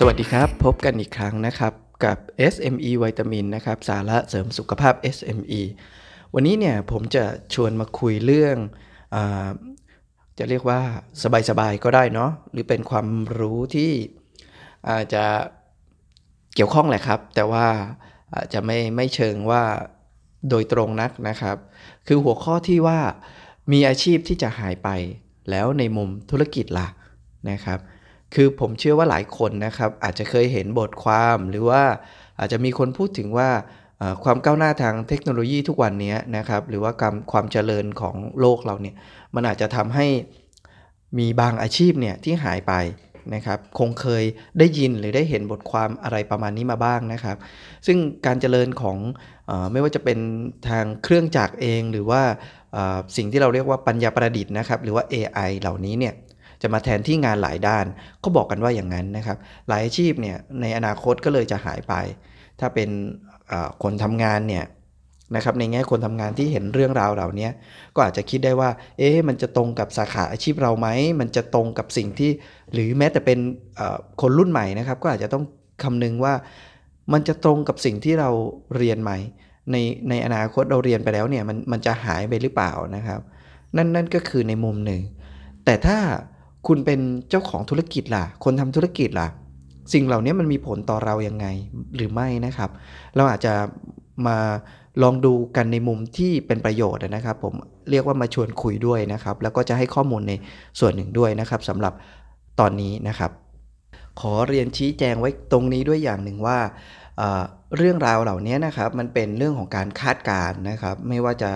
สวัสดีครับ พบกันอีกครั้งนะครับ กับ SME วิตามินนะครับ สาระเสริมสุขภาพ SME วันนี้เนี่ยผมจะชวนมาคุยเรื่องอจะเรียกว่าสบายๆก็ได้เนาะหรือเป็นความรู้ที่อาจจะเกี่ยวข้องแหละครับ แต่ว่าอาจจะไม่ไม่เชิงว่าโดยตรงนักนะครับ คือหัวข้อที่ว่ามีอาชีพที่จะหายไปแล้วในมุมธุรกิจล่ะนะครับ คือผมเชื่อว่าหลายคนนะครับ อาจจะเคยเห็นบทความหรือว่าอาจจะมีคนพูดถึงว่าความก้าวหน้าทางเทคโนโลยีทุกวันนี้นะครับ หรือว่าความความเจริญของโลกเราเนี่ยมันอาจจะทำให้มีบางอาชีพเนี่ยที่หายไปนะครับคงเคยได้ยินหรือได้เห็นบทความอะไรประมาณนี้มาบ้างนะครับ ซึ่งการเจริญของอไม่ว่าจะเป็นทางเครื่องจักรเอง หรือว่าสิ่งที่เราเรียกว่าปัญญาประดิษฐ์นะครับ หรือว่า AI เหล่านี้เนี่ย จะมาแทนที่งานหลายด้าน ก็บอกกันว่าอย่างนั้นนะครับ หลายอาชีพเนี่ยในอนาคตก็เลยจะหายไป ถ้าเป็นคนทำงานเนี่ยนะครับในแง่คนทำงานที่เห็นเรื่องราวเหล่านี้ก็อาจจะคิดได้ว่า เอ๊ะมันจะตรงกับสาขาอาชีพเราไหมมันจะตรงกับสิ่งที่ หรือแม้แต่เป็นคนรุ่นใหม่นะครับ ก็อาจจะต้องคำนึงว่า มันจะตรงกับสิ่งที่เราเรียนไหมในในอนาคตเราเรียนไปแล้วเนี่ยมันมันจะหายไปหรือเปล่านะครับ นั่นนั่นก็คือในมุมหนึ่ง แต่ถ้า คุณเป็นเจ้าของธุรกิจล่ะ คนทำธุรกิจล่ะ สิ่งเหล่านี้มันมีผลต่อเรายังไงหรือไม่นะครับ เราอาจจะมาลองดูกันในมุมที่เป็นประโยชน์นะครับ ผมเรียกว่ามาชวนคุยด้วยนะครับ แล้วก็จะให้ข้อมูลในส่วนหนึ่งด้วยนะครับสำหรับตอนนี้นะครับ ขอเรียนชี้แจงไว้ตรงนี้ด้วยอย่างหนึ่งว่าเเรื่องราวเหล่านี้นะครับ มันเป็นเรื่องของการคาดการณ์นะครับ ไม่ว่าจะ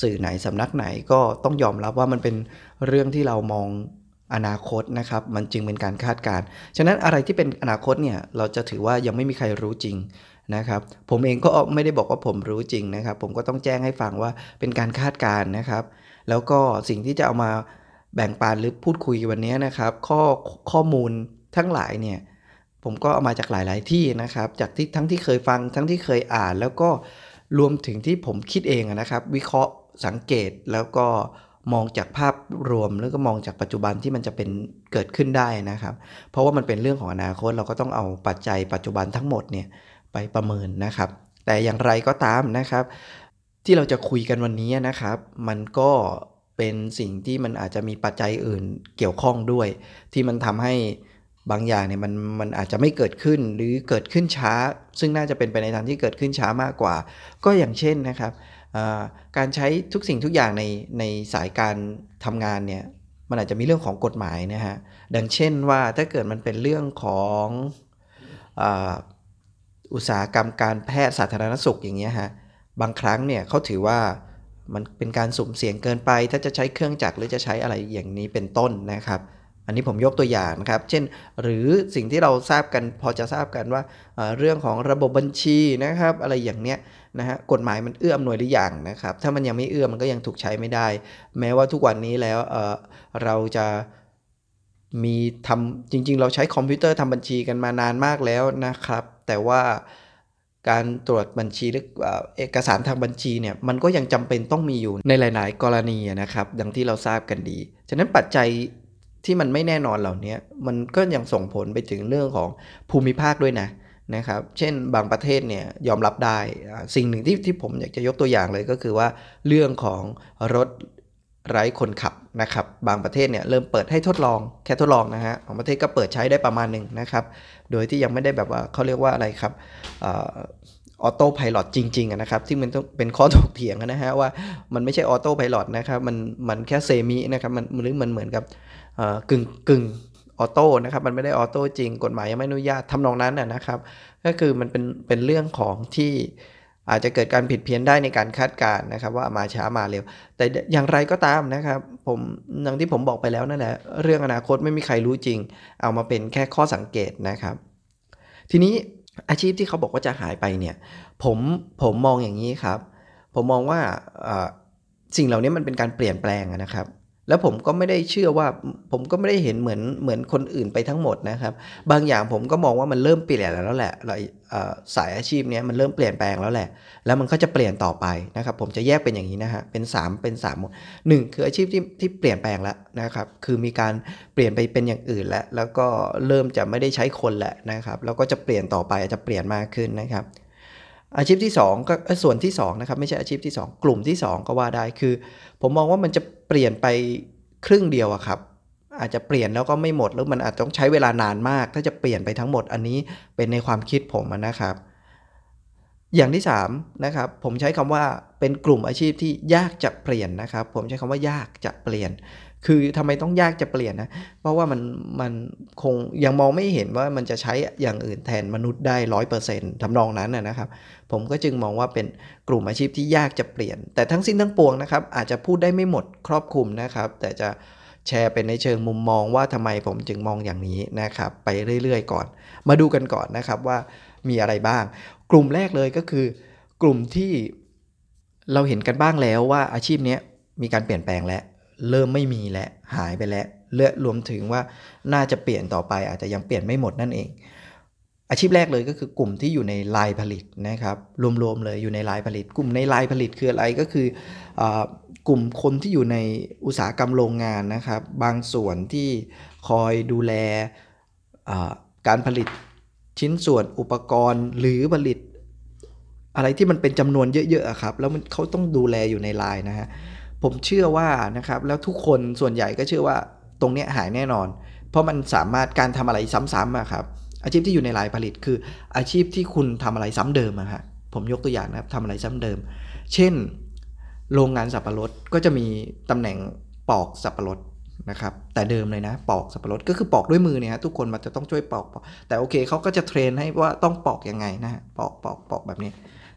สื่อไหนสำนักไหนก็ต้องยอมรับว่ามันเป็นเรื่องที่เรามอง อนาคตนะครับ มันจึงเป็นการคาดการณ์ฉะนั้นอะไรที่เป็นอนาคตเนี่ยเราจะถือว่ายังไม่มีใครรู้จริงนะครับ ผมเองก็ไม่ได้บอกว่าผมรู้จริงนะครับ ผมก็ต้องแจ้งให้ฟังว่าเป็นการคาดการณ์นะครับ แล้วก็สิ่งที่จะเอามาแบ่งปันหรือพูดคุยวันนี้นะครับ ข้อข้อมูลทั้งหลายเนี่ยผมก็เอามาจากหลาย ๆ ที่นะครับ จากที่ทั้งที่เคยฟังทั้งที่เคยอ่าน แล้วก็รวมถึงที่ผมคิดเองนะครับ วิเคราะห์สังเกตแล้วก็ มองจากภาพรวมแล้วก็มองจากปัจจุบันที่มันจะเป็นเกิดขึ้นได้นะครับ เพราะว่ามันเป็นเรื่องของอนาคตเราก็ต้องเอาปัจจัยปัจจุบันทั้งหมดเนี่ยไปประเมินนะครับ แต่อย่างไรก็ตามนะครับ ที่เราจะคุยกันวันนี้นะครับ มันก็เป็นสิ่งที่มันอาจจะมีปัจจัยอื่นเกี่ยวข้องด้วย ที่มันทำให้บางอย่างเนี่ยมันมันอาจจะไม่เกิดขึ้นหรือเกิดขึ้นช้า ซึ่งน่าจะเป็นไปในทางที่เกิดขึ้นช้ามากกว่า ก็อย่างเช่นนะครับ การใช้ทุกสิ่งทุกอย่างในในสายการทำงานเนี่ยมันอาจจะมีเรื่องของกฎหมายนะฮะดังเช่นว่าถ้าเกิดมันเป็นเรื่องของอาอุตสาหกรรมการแพทย์สาธารณสุขอย่างเงี้ยฮะบางครั้งเนี่ยเขาถือว่ามันเป็นการสุ่มเสี่ยงเกินไป ถ้าจะใช้เครื่องจักรหรือจะใช้อะไรอย่างนี้เป็นต้นนะครับ อันนี้ผมยกตัวอย่างนะครับ เช่น หรือสิ่งที่เราทราบกันพอจะทราบกันว่าเรื่องของระบบบัญชีนะครับ อะไรอย่างเนี้ยนะฮะกฎหมายมันเอื้ออำนวยหรือยังนะครับ ถ้ามันยังไม่เอื้อมันก็ยังถูกใช้ไม่ได้ แม้ว่าทุกวันนี้แล้วเอ่อเราจะมีทำจริง ๆ เราใช้คอมพิวเตอร์ทำบัญชีกันมานานมากแล้วนะครับ แต่ว่าการตรวจบัญชีหรือเอกสารทางบัญชีเนี่ยมันก็ยังจำเป็นต้องมีอยู่ในหลาย ๆ กรณีนะครับ ดังที่เราทราบกันดี ฉะนั้นปัจจัย ที่มันไม่แน่นอนเหล่านี้มันก็ยังส่งผลไปถึงเรื่องของภูมิภาคด้วยนะนะครับ เช่นบางประเทศเนี่ยยอมรับได้ สิ่งหนึ่งที่ที่ผมอยากจะยกตัวอย่างเลยก็คือว่าเรื่องของรถไร้คนขับนะครับ บางประเทศเนี่ยเริ่มเปิดให้ทดลองแค่ทดลองนะฮะบางประเทศก็เปิดใช้ได้ประมาณหนึ่งนะครับ โดยที่ยังไม่ได้แบบว่าเขาเรียกว่าอะไรครับ autopilot จริงๆนะครับที่มันต้องเป็นข้อถกเถียงนะฮะว่ามันไม่ใช่ autopilot นะครับมันมันแค่ semi นะครับมันหรือมันเหมือนกับ กึ่งกึ่ง auto นะครับมันไม่ได้ auto จริง กฎหมายยังไม่อนุญาตทำนองนั้นนะนะครับ ก็คือมันเป็นเป็นเรื่องของที่อาจจะเกิดการผิดเพี้ยนได้ในการคาดการณ์นะครับ ว่ามาช้ามาเร็ว แต่อย่างไรก็ตามนะครับผมอย่างที่ผมบอกไปแล้วนั่นแหละเรื่องอนาคตไม่มีใครรู้จริง เอามาเป็นแค่ข้อสังเกตนะครับ ทีนี้อาชีพที่เขาบอกว่าจะหายไปเนี่ยผมผมมองอย่างนี้ครับ ผมมองว่าสิ่งเหล่านี้มันเป็นการเปลี่ยนแปลงนะครับ แล้วผมก็ไม่ได้เชื่อว่าผมก็ไม่ได้เห็นเหมือนเหมือนคนอื่นไปทั้งหมดนะครับ บางอย่างผมก็มองว่ามันเริ่มเปลี่ยนแล้วแหละสายอาชีพเนี้ยมันเริ่มเปลี่ยนแปลงแล้วแหละ แล้วมันก็จะเปลี่ยนต่อไปนะครับ ผมจะแยกเป็นอย่างนี้นะฮะเป็น 3 เป็น3หมดหนึ่งคืออาชีพที่ที่เปลี่ยนแปลงแล้วนะครับ คือมีการเปลี่ยนไปเป็นอย่างอื่นแล้ว แล้วก็เริ่มจะไม่ได้ใช้คนแล้วนะครับแล้วก็จะเปลี่ยนต่อไปจะเปลี่ยนมากขึ้นนะครับอาชีพที่2ก็ส่วนที่2นะครับไม่ใช่อาชีพที่ 2 กลุ่มที่ 2 ก็ว่าได้คือ ผมมองว่ามันจะ เปลี่ยนไปครึ่งเดียวอะครับอาจจะเปลี่ยนแล้วก็ไม่หมดแล้วมันอาจต้องใช้เวลานานมาก ถ้าจะเปลี่ยนไปทั้งหมดอันนี้เป็นในความคิดผมนะครับ อย่างที่3นะครับผมใช้คำว่าเป็นกลุ่มอาชีพที่ยากจะเปลี่ยนนะครับ ผมใช้คำว่ายากจะเปลี่ยน คือทำไมต้องยากจะเปลี่ยนนะ เพราะว่ามันมันคงยังมองไม่เห็นว่ามันจะใช้อย่างอื่นแทนมนุษย์ได้ร้อยเปอร์เซ็นต์ทำนองนั้นนะครับ ผมก็จึงมองว่าเป็นกลุ่มอาชีพที่ยากจะเปลี่ยน แต่ทั้งสิ้นทั้งปวงนะครับ อาจจะพูดได้ไม่หมดครอบคลุมนะครับ แต่จะแชร์เป็นในเชิงมุมมองว่าทำไมผมจึงมองอย่างนี้นะครับ ไปเรื่อยๆ ก่อน มาดูกันก่อนนะครับว่ามีอะไรบ้าง กลุ่มแรกเลยก็คือ กลุ่มที่เราเห็นกันบ้างแล้วว่าอาชีพนี้มีการเปลี่ยนแปลงแล้ว เริ่มไม่มีแล้วหายไปแล้วเลือรวมถึงว่าน่าจะเปลี่ยนต่อไปอาจจะยังเปลี่ยนไม่หมดนั่นเอง อาชีพแรกเลยก็คือกลุ่มที่อยู่ในลายผลิตนะครับ รวมๆเลยอยู่ในลายผลิต กลุ่มในลายผลิตคืออะไรก็คือกลุ่มคนที่อยู่ในอุตสาหกรรมโรงงานนะครับ บางส่วนที่คอยดูแลการผลิตชิ้นส่วนอุปกรณ์หรือผลิตอะไรที่มันเป็นจำนวนเยอะๆครับ แล้วมันเขาต้องดูแลอยู่ในลายนะฮะ ผมเชื่อว่านะครับแล้วทุกคนส่วนใหญ่ก็เชื่อว่าตรงนี้หายแน่นอน เพราะมันสามารถการทำอะไรซ้ำๆอะครับอาชีพที่อยู่ในลายผลิตคืออาชีพที่คุณทำอะไรซ้ำเดิมอะฮะผมยกตัวอย่างนะครับทำอะไรซ้ำเดิม เช่น โรงงานสับปะรดก็จะมีตำแหน่งปอกสับปะรดนะครับแต่เดิมเลยนะปอกสับปะรดก็คือปอกด้วยมือเนี่ยฮะทุกคนมันจะต้องช่วยปอกปอก แต่โอเคเขาก็จะ train ให้ว่าต้องปอกยังไงนะปอกปอกปอกแบบนี้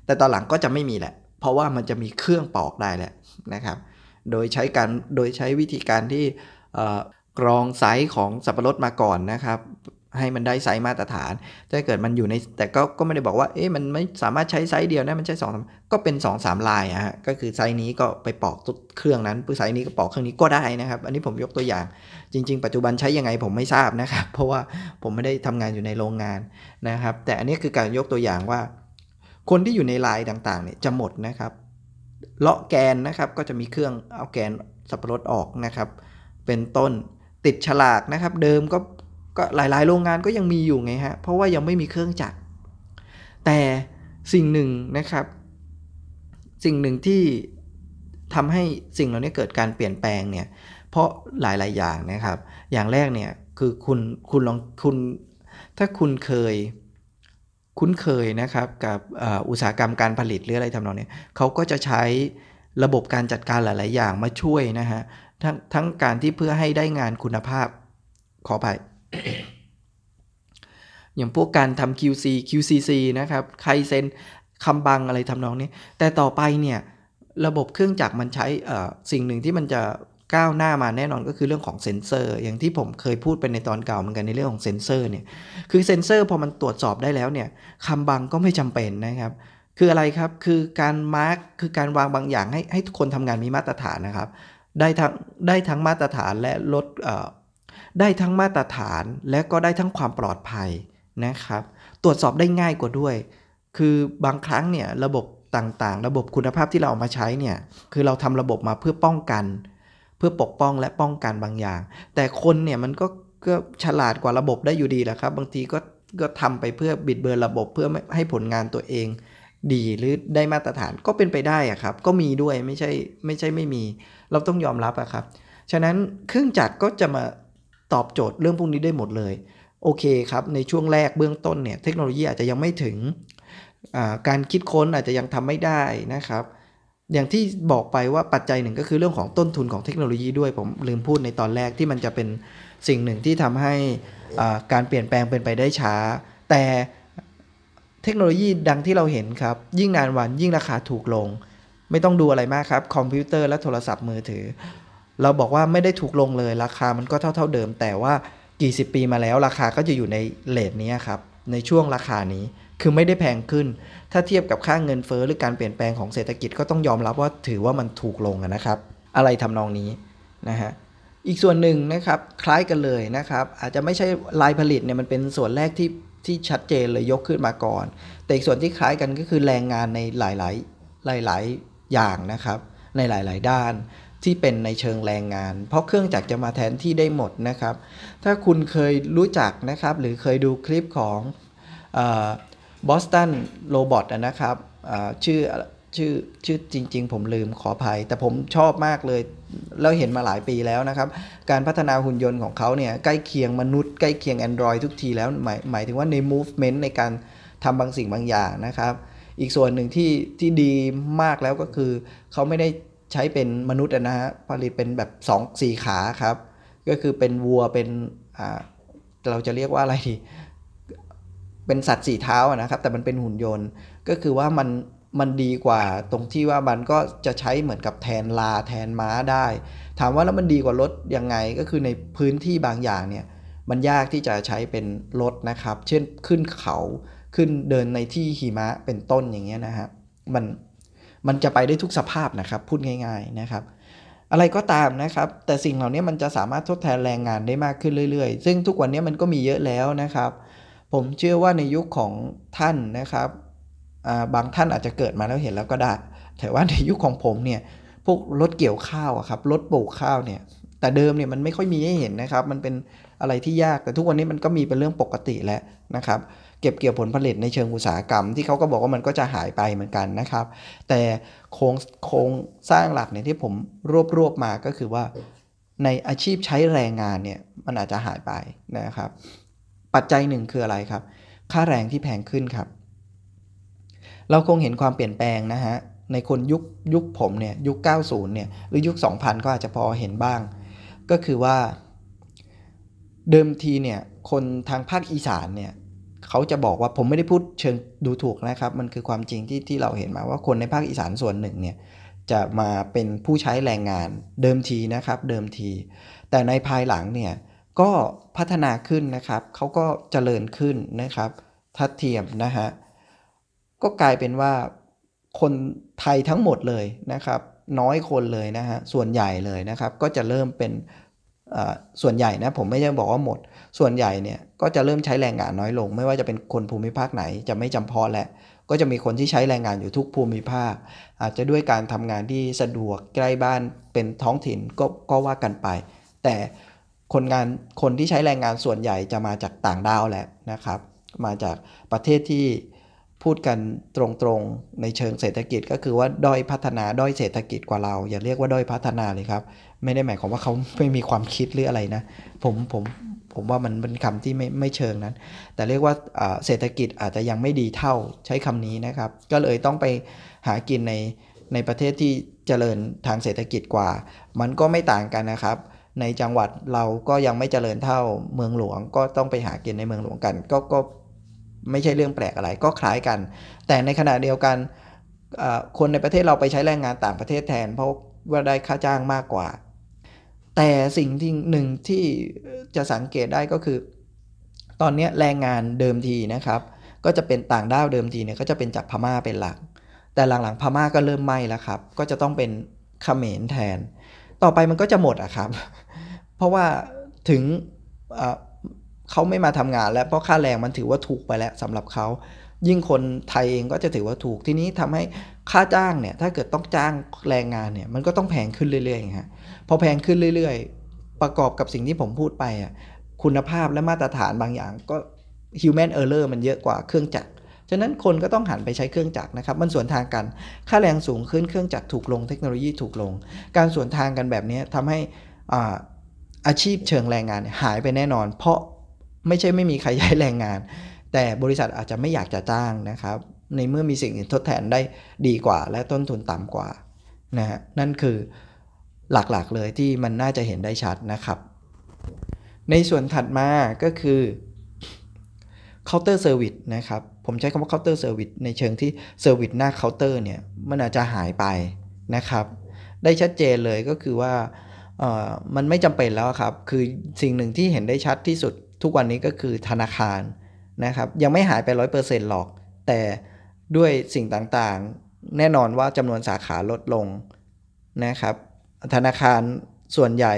แต่ตอนหลังก็จะไม่มีแหละ เพราะว่ามันจะมีเครื่องปอกได้แหละนะครับ โดยใช้การโดยใช้วิธีการที่กรองไซส์ของสับปะรดมาก่อนนะครับ ให้มันได้ไซส์มาตรฐาน ถ้าเกิดมันอยู่ในแต่ก็ก็ไม่ได้บอกว่าเอ๊ะมันไม่สามารถใช้ไซส์เดียวได้มันใช้สองก็เป็น2 หรือสามลายอะฮะก็คือไซส์นี้ก็ไปปอกเครื่องนั้นไซส์นี้ก็ปอกเครื่องนี้ก็ได้นะครับ อันนี้ผมยกตัวอย่าง จริง ๆ ปัจจุบันใช้ยังไงผมไม่ทราบนะครับ เพราะว่าผมไม่ได้ทำงานอยู่ในโรงงานนะครับ แต่อันนี้คือการยกตัวอย่างว่า คนที่อยู่ในลายต่างๆเนี่ยจะหมดนะครับ เลาะแกนนะครับ ก็จะมีเครื่องเอาแกนสับปะรดออกนะครับ เป็นต้นติดฉลากนะครับ เดิมก็ก็หลายๆ โรงงานก็ยังมีอยู่ไงฮะเพราะว่ายังไม่มีเครื่องจักรแต่สิ่งหนึ่งนะครับ สิ่งหนึ่งที่ทำให้สิ่งเหล่านี้เกิดการเปลี่ยนแปลงเนี่ย เพราะหลาย ๆ อย่างนะครับ อย่างแรกเนี่ยคือคุณคุณลองคุณถ้าคุณเคย คุ้นเคยนะครับกับอุตสาหกรรมการผลิตหรืออะไรทำนองนี้เขาก็จะใช้ระบบการจัดการหลาย ๆ อย่างมาช่วยนะฮะทั้งทั้งการที่เพื่อให้ได้งานคุณภาพขอไปอย่างพวกการทำ QC QCC นะครับ Kaizen Kanban อะไรทำนองนี้ แต่ต่อไปเนี่ยระบบเครื่องจักรมันใช้สิ่งหนึ่งที่มันจะ ก้าวหน้ามาแน่นอนก็คือเรื่องของเซ็นเซอร์ อย่างที่ผมเคยพูดไปในตอนเก่าเหมือนกันในเรื่องของเซ็นเซอร์เนี่ยคือเซ็นเซอร์พอมันตรวจสอบได้แล้วเนี่ย Kanban ก็ไม่จำเป็นนะครับคืออะไรครับ คือการ mark คือการวางบางอย่างให้ให้ทุกคนทำงานมีมาตรฐานนะครับ ได้ทั้งได้ทั้งมาตรฐานและลดได้ทั้งมาตรฐานและก็ได้ทั้งความปลอดภัยนะครับ ตรวจสอบได้ง่ายกว่าด้วย คือบางครั้งเนี่ยระบบต่างๆ ระบบคุณภาพที่เราเอามาใช้เนี่ย คือเราทำระบบมาเพื่อป้องกัน พื่อปกป้องและป้องกันบางอย่าง แต่คนเนี่ยมันก็ก็ฉลาดกว่าระบบได้อยู่ดีแหละครับ บางทีก็ก็ทำไปเพื่อบิดเบือนระบบเพื่อให้ผลงานตัวเอง ดีหรือได้มาตรฐานก็เป็นไปได้อะครับ ก็มีด้วยไม่ใช่ไม่ใช่ไม่มี เราต้องยอมรับอะครับ ฉะนั้นเครื่องจักรก็จะมาตอบโจทย์เรื่องพวกนี้ได้หมดเลย โอเคครับ ในช่วงแรกเบื้องต้นเนี่ยเทคโนโลยีอาจจะยังไม่ถึง การคิดค้นอาจจะยังทำไม่ได้นะครับ อย่างที่บอกไปว่าปัจจัยหนึ่งก็คือเรื่องของต้นทุนของเทคโนโลยีด้วยผมลืมพูดในตอนแรกที่มันจะเป็นสิ่งหนึ่งที่ทำให้การเปลี่ยนแปลงเป็นไปได้ช้า แต่เทคโนโลยีดังที่เราเห็นครับ ยิ่งนานวันยิ่งราคาถูกลง ไม่ต้องดูอะไรมากครับ คอมพิวเตอร์และโทรศัพท์มือถือ เราบอกว่าไม่ได้ถูกลงเลยราคามันก็เท่าเท่าเดิม แต่ว่ากี่สิบปีมาแล้วราคาก็จะอยู่ในเลทนี้ครับในช่วงราคานี้คือไม่ได้แพงขึ้น ถ้าเทียบกับค่างเงินเฟอ้อหรือการเปลี่ยนแปลงของเศรษฐกิจก็ต้องยอมรับว่าถือว่ามันถูกลงนะครับ อะไรทำนองนี้นะฮะอีกส่วนหนึ่งนะครับคล้ายกันเลยนะครับ อาจจะไม่ใช่ลายผลิตเนี่ยมันเป็นส่วนแรกที่ที่ชัดเจนเลยยกขึ้นมาก่อน แต่อีกส่วนที่คล้ายกันก็คือแรงงานในหลาย ๆ หลาย ๆ อย่างนะครับ ในหลาย ๆ ด้านที่เป็นในเชิงแรงงาน เพราะเครื่องจักรจะมาแทนที่ได้หมดนะครับ ถ้าคุณเคยรู้จักนะครับ หรือเคยดูคลิปของ Boston Robot นะครับชื่อชื่อชื่อจริง ๆ ผมลืมขออภัย แต่ผมชอบมากเลย แล้วเห็นมาหลายปีแล้วนะครับ การพัฒนาหุ่นยนต์ของเขาเนี่ยใกล้เคียงมนุษย์ใกล้เคียง Android ทุกทีแล้วหมายหมายถึงว่าใน movement ในการทำบางสิ่งบางอย่างนะครับ อีกส่วนหนึ่งที่ที่ดีมากแล้วก็คือ เขาไม่ได้ใช้เป็นมนุษย์นะฮะผลิตเป็นแบบ2 4ขาครับ ก็คือเป็นวัวเป็นเราจะเรียกว่าอะไรดี เป็นสัตว์สี่เท้านะครับ แต่มันเป็นหุ่นยนต์ก็คือว่ามันมันดีกว่าตรงที่ว่ามันก็จะใช้เหมือนกับแทนลาแทนม้าได้ ถามว่าแล้วมันดีกว่ารถยังไงก็คือในพื้นที่บางอย่างเนี่ยมันยากที่จะใช้เป็นรถนะครับ เช่นขึ้นเขาขึ้นเดินในที่หิมะเป็นต้นอย่างเงี้ยนะฮะมันมันจะไปได้ทุกสภาพนะครับพูดง่าย ๆนะครับ อะไรก็ตามนะครับ แต่สิ่งเหล่านี้มันจะสามารถทดแทนแรงงานได้มากขึ้นเรื่อยๆ ซึ่งทุกวันนี้มันก็มีเยอะแล้วนะครับ ผมเชื่อว่าในยุคของท่านนะครับบางท่านอาจจะเกิดมาแล้วเห็นแล้วก็ได้ แต่ว่าในยุคของผมเนี่ยพวกรถเกี่ยวข้าวครับรถปลูกข้าวเนี่ยแต่เดิมเนี่ยมันไม่ค่อยมีให้เห็นนะครับ มันเป็นอะไรที่ยากแต่ทุกวันนี้มันก็มีเป็นเรื่องปกติแล้วนะครับ เก็บเกี่ยวผลผลิตในเชิงอุตสาหกรรม ที่เขาก็บอกว่ามันก็จะหายไปเหมือนกันนะครับ แต่โครงโครงสร้างหลักเนี่ยที่ผมรวบรวบมาก็คือว่าในอาชีพใช้แรงงานเนี่ยมันอาจจะหายไปนะครับ ปัจจัยหนึ่งคืออะไรครับ ค่าแรงที่แพงขึ้นครับ เราคงเห็นความเปลี่ยนแปลงนะฮะ ในคนยุคยุคผมเนี่ยยุค 90 เนี่ยหรือยุค 2000 ก็อาจจะพอเห็นบ้าง ก็คือว่า เดิมทีเนี่ยคนทางภาคอีสานเนี่ยเขาจะบอกว่าผมไม่ได้พูดเชิงดูถูกนะครับ มันคือความจริงที่ที่เราเห็นมาว่าคนในภาคอีสานส่วนหนึ่งเนี่ยจะมาเป็นผู้ใช้แรงงานเดิมทีนะครับเดิมที แต่ในภายหลังเนี่ย ก็พัฒนาขึ้นนะครับเขาก็เจริญขึ้นนะครับ ทัดเทียมนะฮะก็กลายเป็นว่าคนไทยทั้งหมดเลยนะครับ น้อยคนเลยนะฮะส่วนใหญ่เลยนะครับ ก็จะเริ่มเป็นส่วนใหญ่นะผมไม่ได้บอกว่าหมด ส่วนใหญ่เนี่ยก็จะเริ่มใช้แรงงานน้อยลง ไม่ว่าจะเป็นคนภูมิภาคไหนจะไม่จำเพาะแล้วก็จะมีคนที่ใช้แรงงานอยู่ทุกภูมิภาค อาจจะด้วยการทำงานที่สะดวกใกล้บ้านเป็นท้องถิ่นก็ก็ว่ากันไป แต่ คนงานคนที่ใช้แรงงานส่วนใหญ่จะมาจากต่างดาวแหละนะครับ มาจากประเทศที่พูดกันตรงๆในเชิงเศรษฐกิจก็คือว่าด้อยพัฒนาด้อยเศรษฐกิจกว่าเรา อย่าเรียกว่าด้อยพัฒนาเลยครับ ไม่ได้หมายความว่าเขาไม่มีความคิดหรืออะไรนะ ผมผมผมว่ามันเป็นคำที่ไม่ไม่เชิงนั้น แต่เรียกว่าเศรษฐกิจอาจจะยังไม่ดีเท่าใช้คำนี้นะครับ ก็เลยต้องไปหากินในในประเทศที่เจริญทางเศรษฐกิจกว่า มันก็ไม่ต่างกันนะครับ ในจังหวัดเราก็ยังไม่เจริญเท่าเมืองหลวง ก็ต้องไปหากินในเมืองหลวงกัน ก็ก็ไม่ใช่เรื่องแปลกอะไรก็คล้ายกัน แต่ในขณะเดียวกันคนในประเทศเราไปใช้แรงงานต่างประเทศแทน เพราะว่าได้ค่าจ้างมากกว่า แต่สิ่งที่หนึ่งที่จะสังเกตได้ก็คือ ตอนนี้แรงงานเดิมทีนะครับ ก็จะเป็นต่างด้าวเดิมทีเนี่ยก็จะเป็นจากพม่าเป็นหลัก แต่หลังๆพม่าก็เริ่มไหม้แล้วครับ ก็จะต้องเป็นเขมรแทน ต่อไปมันก็จะหมดอะครับ เพราะว่าถึงเขาไม่มาทำงานแล้วเพราะค่าแรงมันถือว่าถูกไปแล้วสำหรับเขา ยิ่งคนไทยเองก็จะถือว่าถูกทีนี้ทำให้ค่าจ้างเนี่ยถ้าเกิดต้องจ้างแรงงานเนี่ยมันก็ต้องแพงขึ้นเรื่อยๆฮะพอแพงขึ้นเรื่อย ๆ ประกอบกับสิ่งที่ผมพูดไปอะคุณภาพและมาตรฐานบางอย่างก็ human error มันเยอะกว่าเครื่องจักรฉะนั้นคนก็ต้องหันไปใช้เครื่องจักรนะครับ มันสวนทางกัน ค่าแรงสูงขึ้นเครื่องจักรถูกลงเทคโนโลยีถูกลง การสวนทางกันแบบนี้ทำให้ อาชีพเชิงแรงงานหายไปแน่นอน เพราะไม่ใช่ไม่มีใครใช้แรงงาน แต่บริษัทอาจจะไม่อยากจะจ้างนะครับ ในเมื่อมีสิ่งอื่นทดแทนได้ดีกว่า และต้นทุนต่ำกว่านะฮะนั่นคือหลักๆเลยที่มันน่าจะเห็นได้ชัดนะครับ ในส่วนถัดมาก็คือ counter service นะครับ ผมใช้คำว่า counter service ในเชิงที่ service หน้าเคาน์เตอร์เนี่ย มันอาจจะหายไปนะครับ ได้ชัดเจนเลยก็คือว่า มันไม่จำเป็นแล้วครับ คือสิ่งหนึ่งที่เห็นได้ชัดที่สุดทุกวันนี้ก็คือธนาคารนะครับ ยังไม่หายไป 100%หรอก แต่ด้วยสิ่งต่างๆ แน่นอนว่าจำนวนสาขาลดลงนะครับ ธนาคารส่วนใหญ่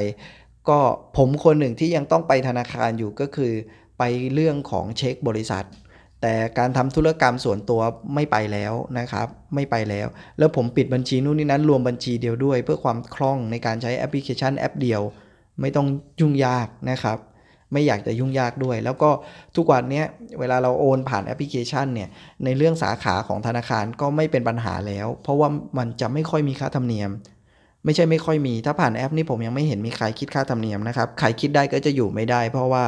ก็ผมคนหนึ่งที่ยังต้องไปธนาคารอยู่ก็คือไปเรื่องของเช็คบริษัท แต่การทำธุรกรรมส่วนตัวไม่ไปแล้วนะครับ ไม่ไปแล้ว แล้วผมปิดบัญชีนู่นนี่นั้นรวมบัญชีเดียวด้วย เพื่อความคล่องในการใช้แอปพลิเคชันแอปเดียว ไม่ต้องยุ่งยากนะครับ ไม่อยากจะยุ่งยากด้วย แล้วก็ทุกวันนี้เวลาเราโอนผ่านแอปพลิเคชันเนี่ยในเรื่องสาขาของธนาคารก็ไม่เป็นปัญหาแล้ว เพราะว่ามันจะไม่ค่อยมีค่าธรรมเนียม ไม่ใช่ไม่ค่อยมีถ้าผ่านแอปนี่ผมยังไม่เห็นมีใครคิดค่าธรรมเนียมนะครับใครคิดได้ก็จะอยู่ไม่ได้ เพราะว่า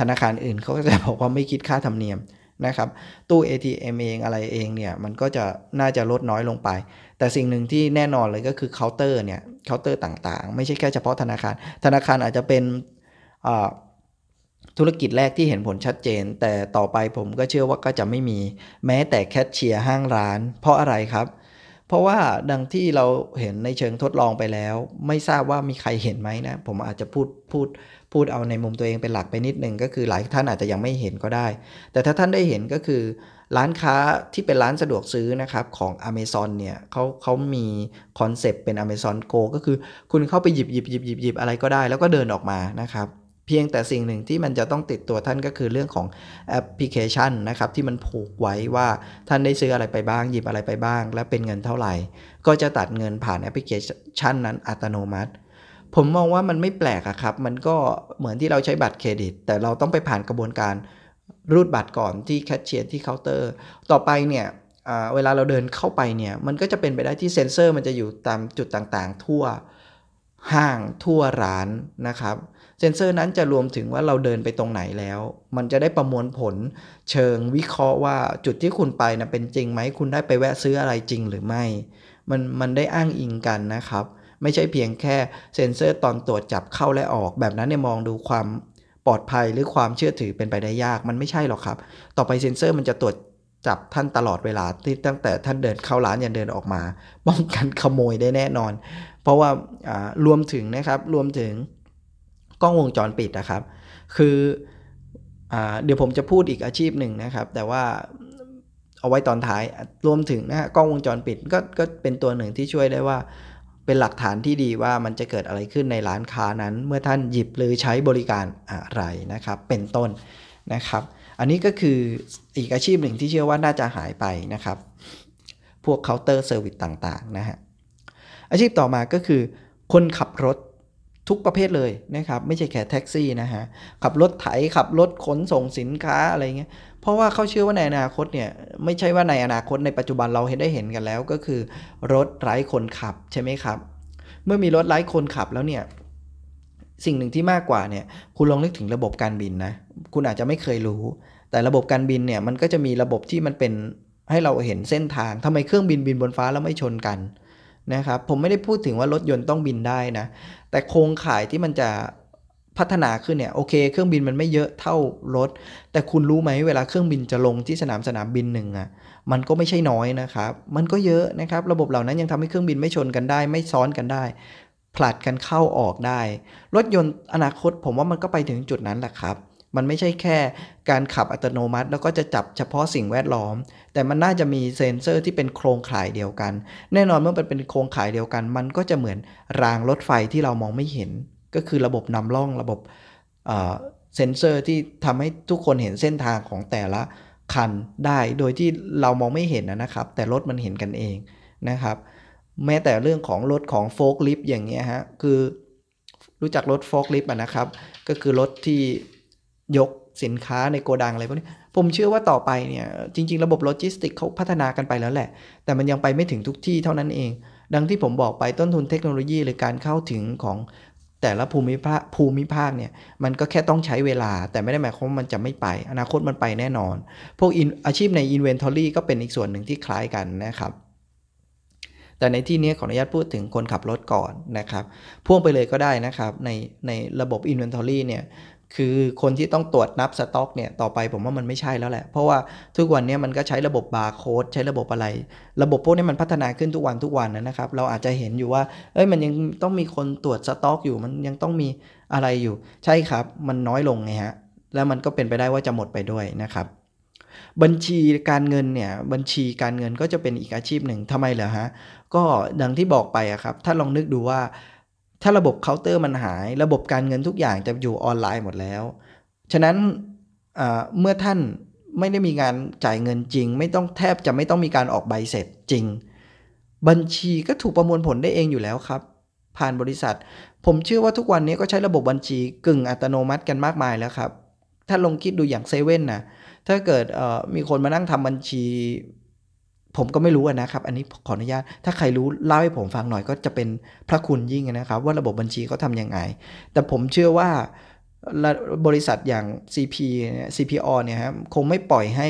ธนาคารอื่นเขาก็จะบอกว่าไม่คิดค่าธรรมเนียม นะครับ ตู้ ATM เองอะไรเองเนี่ย มันก็จะน่าจะลดน้อยลงไป แต่สิ่งหนึ่งที่แน่นอนเลยก็คือเคาน์เตอร์เนี่ยเคาน์เตอร์ต่างๆ ไม่ใช่แค่เฉพาะธนาคาร ธนาคารอาจจะเป็นธุรกิจแรกที่เห็นผลชัดเจน แต่ต่อไปผมก็เชื่อว่าก็จะไม่มีแม้แต่แคชเชียร์ห้างร้าน เพราะอะไรครับ เพราะว่าดังที่เราเห็นในเชิงทดลองไปแล้ว ไม่ทราบว่ามีใครเห็นไหมนะ ผมอาจจะพูดพูด พูดเอาในมุมตัวเองเป็นหลักไปนิดนึงก็คือหลายท่านอาจจะยังไม่เห็นก็ได้ แต่ถ้าท่านได้เห็นก็คือ ร้านค้าที่เป็นร้านสะดวกซื้อนะครับของ Amazon เนี่ยเขาเขามีคอนเซปต์เป็น Amazon Go ก็คือคุณเข้าไปหยิบหยิบหยิบหยิบหยิบอะไรก็ได้ แล้วก็เดินออกมานะครับเพียงแต่สิ่งหนึ่งที่มันจะต้องติดตัวท่านก็คือเรื่องของแอปพลิเคชันนะครับที่มันผูกไว้ว่าท่านได้ซื้ออะไรไปบ้างหยิบอะไรไปบ้าง และเป็นเงินเท่าไหร่ ก็จะตัดเงินผ่านแอปพลิเคชันนั้นอัตโนมัติ ผมมองว่ามันไม่แปลกอะครับ มันก็เหมือนที่เราใช้บัตรเครดิต แต่เราต้องไปผ่านกระบวนการรูดบัตรก่อนที่แคชเชียร์ที่เคาน์เตอร์ ต่อไปเนี่ยเวลาเราเดินเข้าไปเนี่ยมันก็จะเป็นไปได้ที่เซ็นเซอร์มันจะอยู่ตามจุดต่างๆ ทั่วห้างทั่วร้านนะครับเซ็นเซอร์นั้นจะรวมถึงว่าเราเดินไปตรงไหนแล้ว มันจะได้ประมวลผลเชิงวิเคราะห์ว่าจุดที่คุณไปนะเป็นจริงไหมคุณได้ไปแวะซื้ออะไรจริงหรือไม่ มันมันได้อ้างอิงกันนะครับ ไม่ใช่เพียงแค่เซ็นเซอร์ตอนตรวจจับเข้าและออก แบบนั้นเนี่ยมองดูความปลอดภัยหรือความเชื่อถือเป็นไปได้ยากมันไม่ใช่หรอกครับ ต่อไปเซ็นเซอร์มันจะตรวจจับท่านตลอดเวลาที่ตั้งแต่ท่านเดินเข้าร้านยันเดินออกมาป้องกันขโมยได้แน่นอน เพราะว่ารวมถึงนะครับรวมถึงกล้องวงจรปิดนะครับ คืออเดี๋ยวผมจะพูดอีกอาชีพหนึ่งนะครับ แต่ว่าเอาไว้ตอนท้ายรวมถึงนะกล้องวงจรปิดก็ก็เป็นตัวหนึ่งที่ช่วยได้ว่า เป็นหลักฐานที่ดีว่ามันจะเกิดอะไรขึ้นในร้านค้านั้น เมื่อท่านหยิบหรือใช้บริการอะไรนะครับ เป็นต้นนะครับ อันนี้ก็คืออีกอาชีพหนึ่งที่เชื่อว่าน่าจะหายไปนะครับ พวก counter service ต่างๆนะฮะอาชีพต่อมาก็คือ คนขับรถทุกประเภทเลยนะครับ ไม่ใช่แค่แท็กซี่นะฮะขับรถไถขับรถขนส่งสินค้าอะไรเงี้ย เพราะว่าเขาเชื่อว่าในอนาคตเนี่ยไม่ใช่ว่าในอนาคตในปัจจุบันเราเห็นได้เห็นกันแล้ว ก็คือ รถไร้คนขับใช่ไหมครับ เมื่อมีรถไร้คนขับแล้วเนี่ยสิ่งหนึ่งที่มากกว่าเนี่ยคุณลองนึกถึงระบบการบินนะคุณอาจจะไม่เคยรู้ แต่ระบบการบินเนี่ยมันก็จะมีระบบที่มันเป็นให้เราเห็นเส้นทางทำไมเครื่องบินบินบนฟ้าแล้วไม่ชนกันนะครับผมไม่ได้พูดถึงว่ารถยนต์ต้องบินได้นะแต่โครงข่ายที่มันจะ พัฒนาขึ้นเนี่ยโอเค เครื่องบินมันไม่เยอะเท่ารถ แต่คุณรู้ไหมเวลาเครื่องบินจะลงที่สนามสนามบินหนึ่งอะ่ะมันก็ไม่ใช่น้อยนะครับ มันก็เยอะนะครับ ระบบเหล่านั้นยังทำให้เครื่องบินไม่ชนกันได้ ไม่ซ้อนกันได้ ผลัดกันเข้าออกได้ รถยนต์อนาคตผมว่ามันก็ไปถึงจุดนั้นแหละครับ มันไม่ใช่แค่การขับอัตโนมัติ แล้วก็จะจับเฉพาะสิ่งแวดล้อม แต่มันน่าจะมีเซ็นเซอร์ที่เป็นโครงข่ายเดียวกัน แน่นอนเมื่อมันเป็นโครงข่ายเดียวกัน มันก็จะเหมือนรางรถไฟที่เรามองไม่เห็น ก็คือระบบนำร่องระบบเซนเซอร์ที่ทำให้ทุกคนเห็นเส้นทางของแต่ละคันได้โดยที่เรามองไม่เห็นนะครับ แต่รถมันเห็นกันเองนะครับ แม้แต่เรื่องของรถของโฟล์คลิฟต์อย่างเงี้ยฮะคือรู้จักรถโฟล์คลิฟต์นะครับ ก็คือรถที่ยกสินค้าในโกดังอะไรพวกนี้ผมเชื่อว่าต่อไปเนี่ยจริง ๆ ระบบโลจิสติกเขาพัฒนากันไปแล้วแหละ แต่มันยังไปไม่ถึงทุกที่เท่านั้นเอง ดังที่ผมบอกไปต้นทุนเทคโนโลยีหรือการเข้าถึงของ แต่ละภูมิภาคภูมิภาคเนี่ยมันก็แค่ต้องใช้เวลา แต่ไม่ได้หมายความว่ามันจะไม่ไป อนาคตมันไปแน่นอน พวกอาชีพใน Inventory ก็เป็นอีกส่วนหนึ่งที่คล้ายกันนะครับแต่ในที่นี้ขออนุญาตพูดถึงคนขับรถก่อนนะครับ พ่วงไปเลยก็ได้นะครับ ในในระบบ Inventory เนี่ย คือคนที่ต้องตรวจนับสต็อกเนี่ยต่อไปผมว่ามันไม่ใช่แล้วแหละ เพราะว่าทุกวันนี้มันก็ใช้ระบบบาร์โค้ดใช้ระบบอะไร ระบบพวกนี้มันพัฒนาขึ้นทุกวันทุกวันนะครับ เราอาจจะเห็นอยู่ว่า เอ้ยมันยังต้องมีคนตรวจสต็อกอยู่มันยังต้องมีอะไรอยู่ ใช่ครับ มันน้อยลงไงฮะแล้วมันก็เป็นไปได้ว่าจะหมดไปด้วยนะครับบัญชีการเงินเนี่ยบัญชีการเงินก็จะเป็นอีกอาชีพหนึ่งทำไมเหรอฮะก็ดังที่บอกไปอะครับ ถ้าลองนึกดูว่า ถ้าระบบเคาน์เตอร์มันหาย ระบบการเงินทุกอย่างจะอยู่ออนไลน์หมดแล้ว ฉะนั้นเมื่อท่านไม่ได้มีการจ่ายเงินจริง ไม่ต้องแทบจะไม่ต้องมีการออกใบเสร็จจริง บัญชีก็ถูกประมวลผลได้เองอยู่แล้วครับ ผ่านบริษัท ผมเชื่อว่าทุกวันนี้ก็ใช้ระบบบัญชีกึ่งอัตโนมัติกันมากมายแล้วครับ ถ้าลองคิดดูอย่างเซเว่นนะถ้าเกิดมีคนมานั่งทำบัญชี ผมก็ไม่รู้นะครับ อันนี้ขออนุญาต ถ้าใครรู้เล่าให้ผมฟังหน่อยก็จะเป็นพระคุณยิ่งนะครับ ว่าระบบบัญชีเขาทำยังไง แต่ผมเชื่อว่าบริษัทอย่าง CP CPO เนี่ยครับคงไม่ปล่อยให้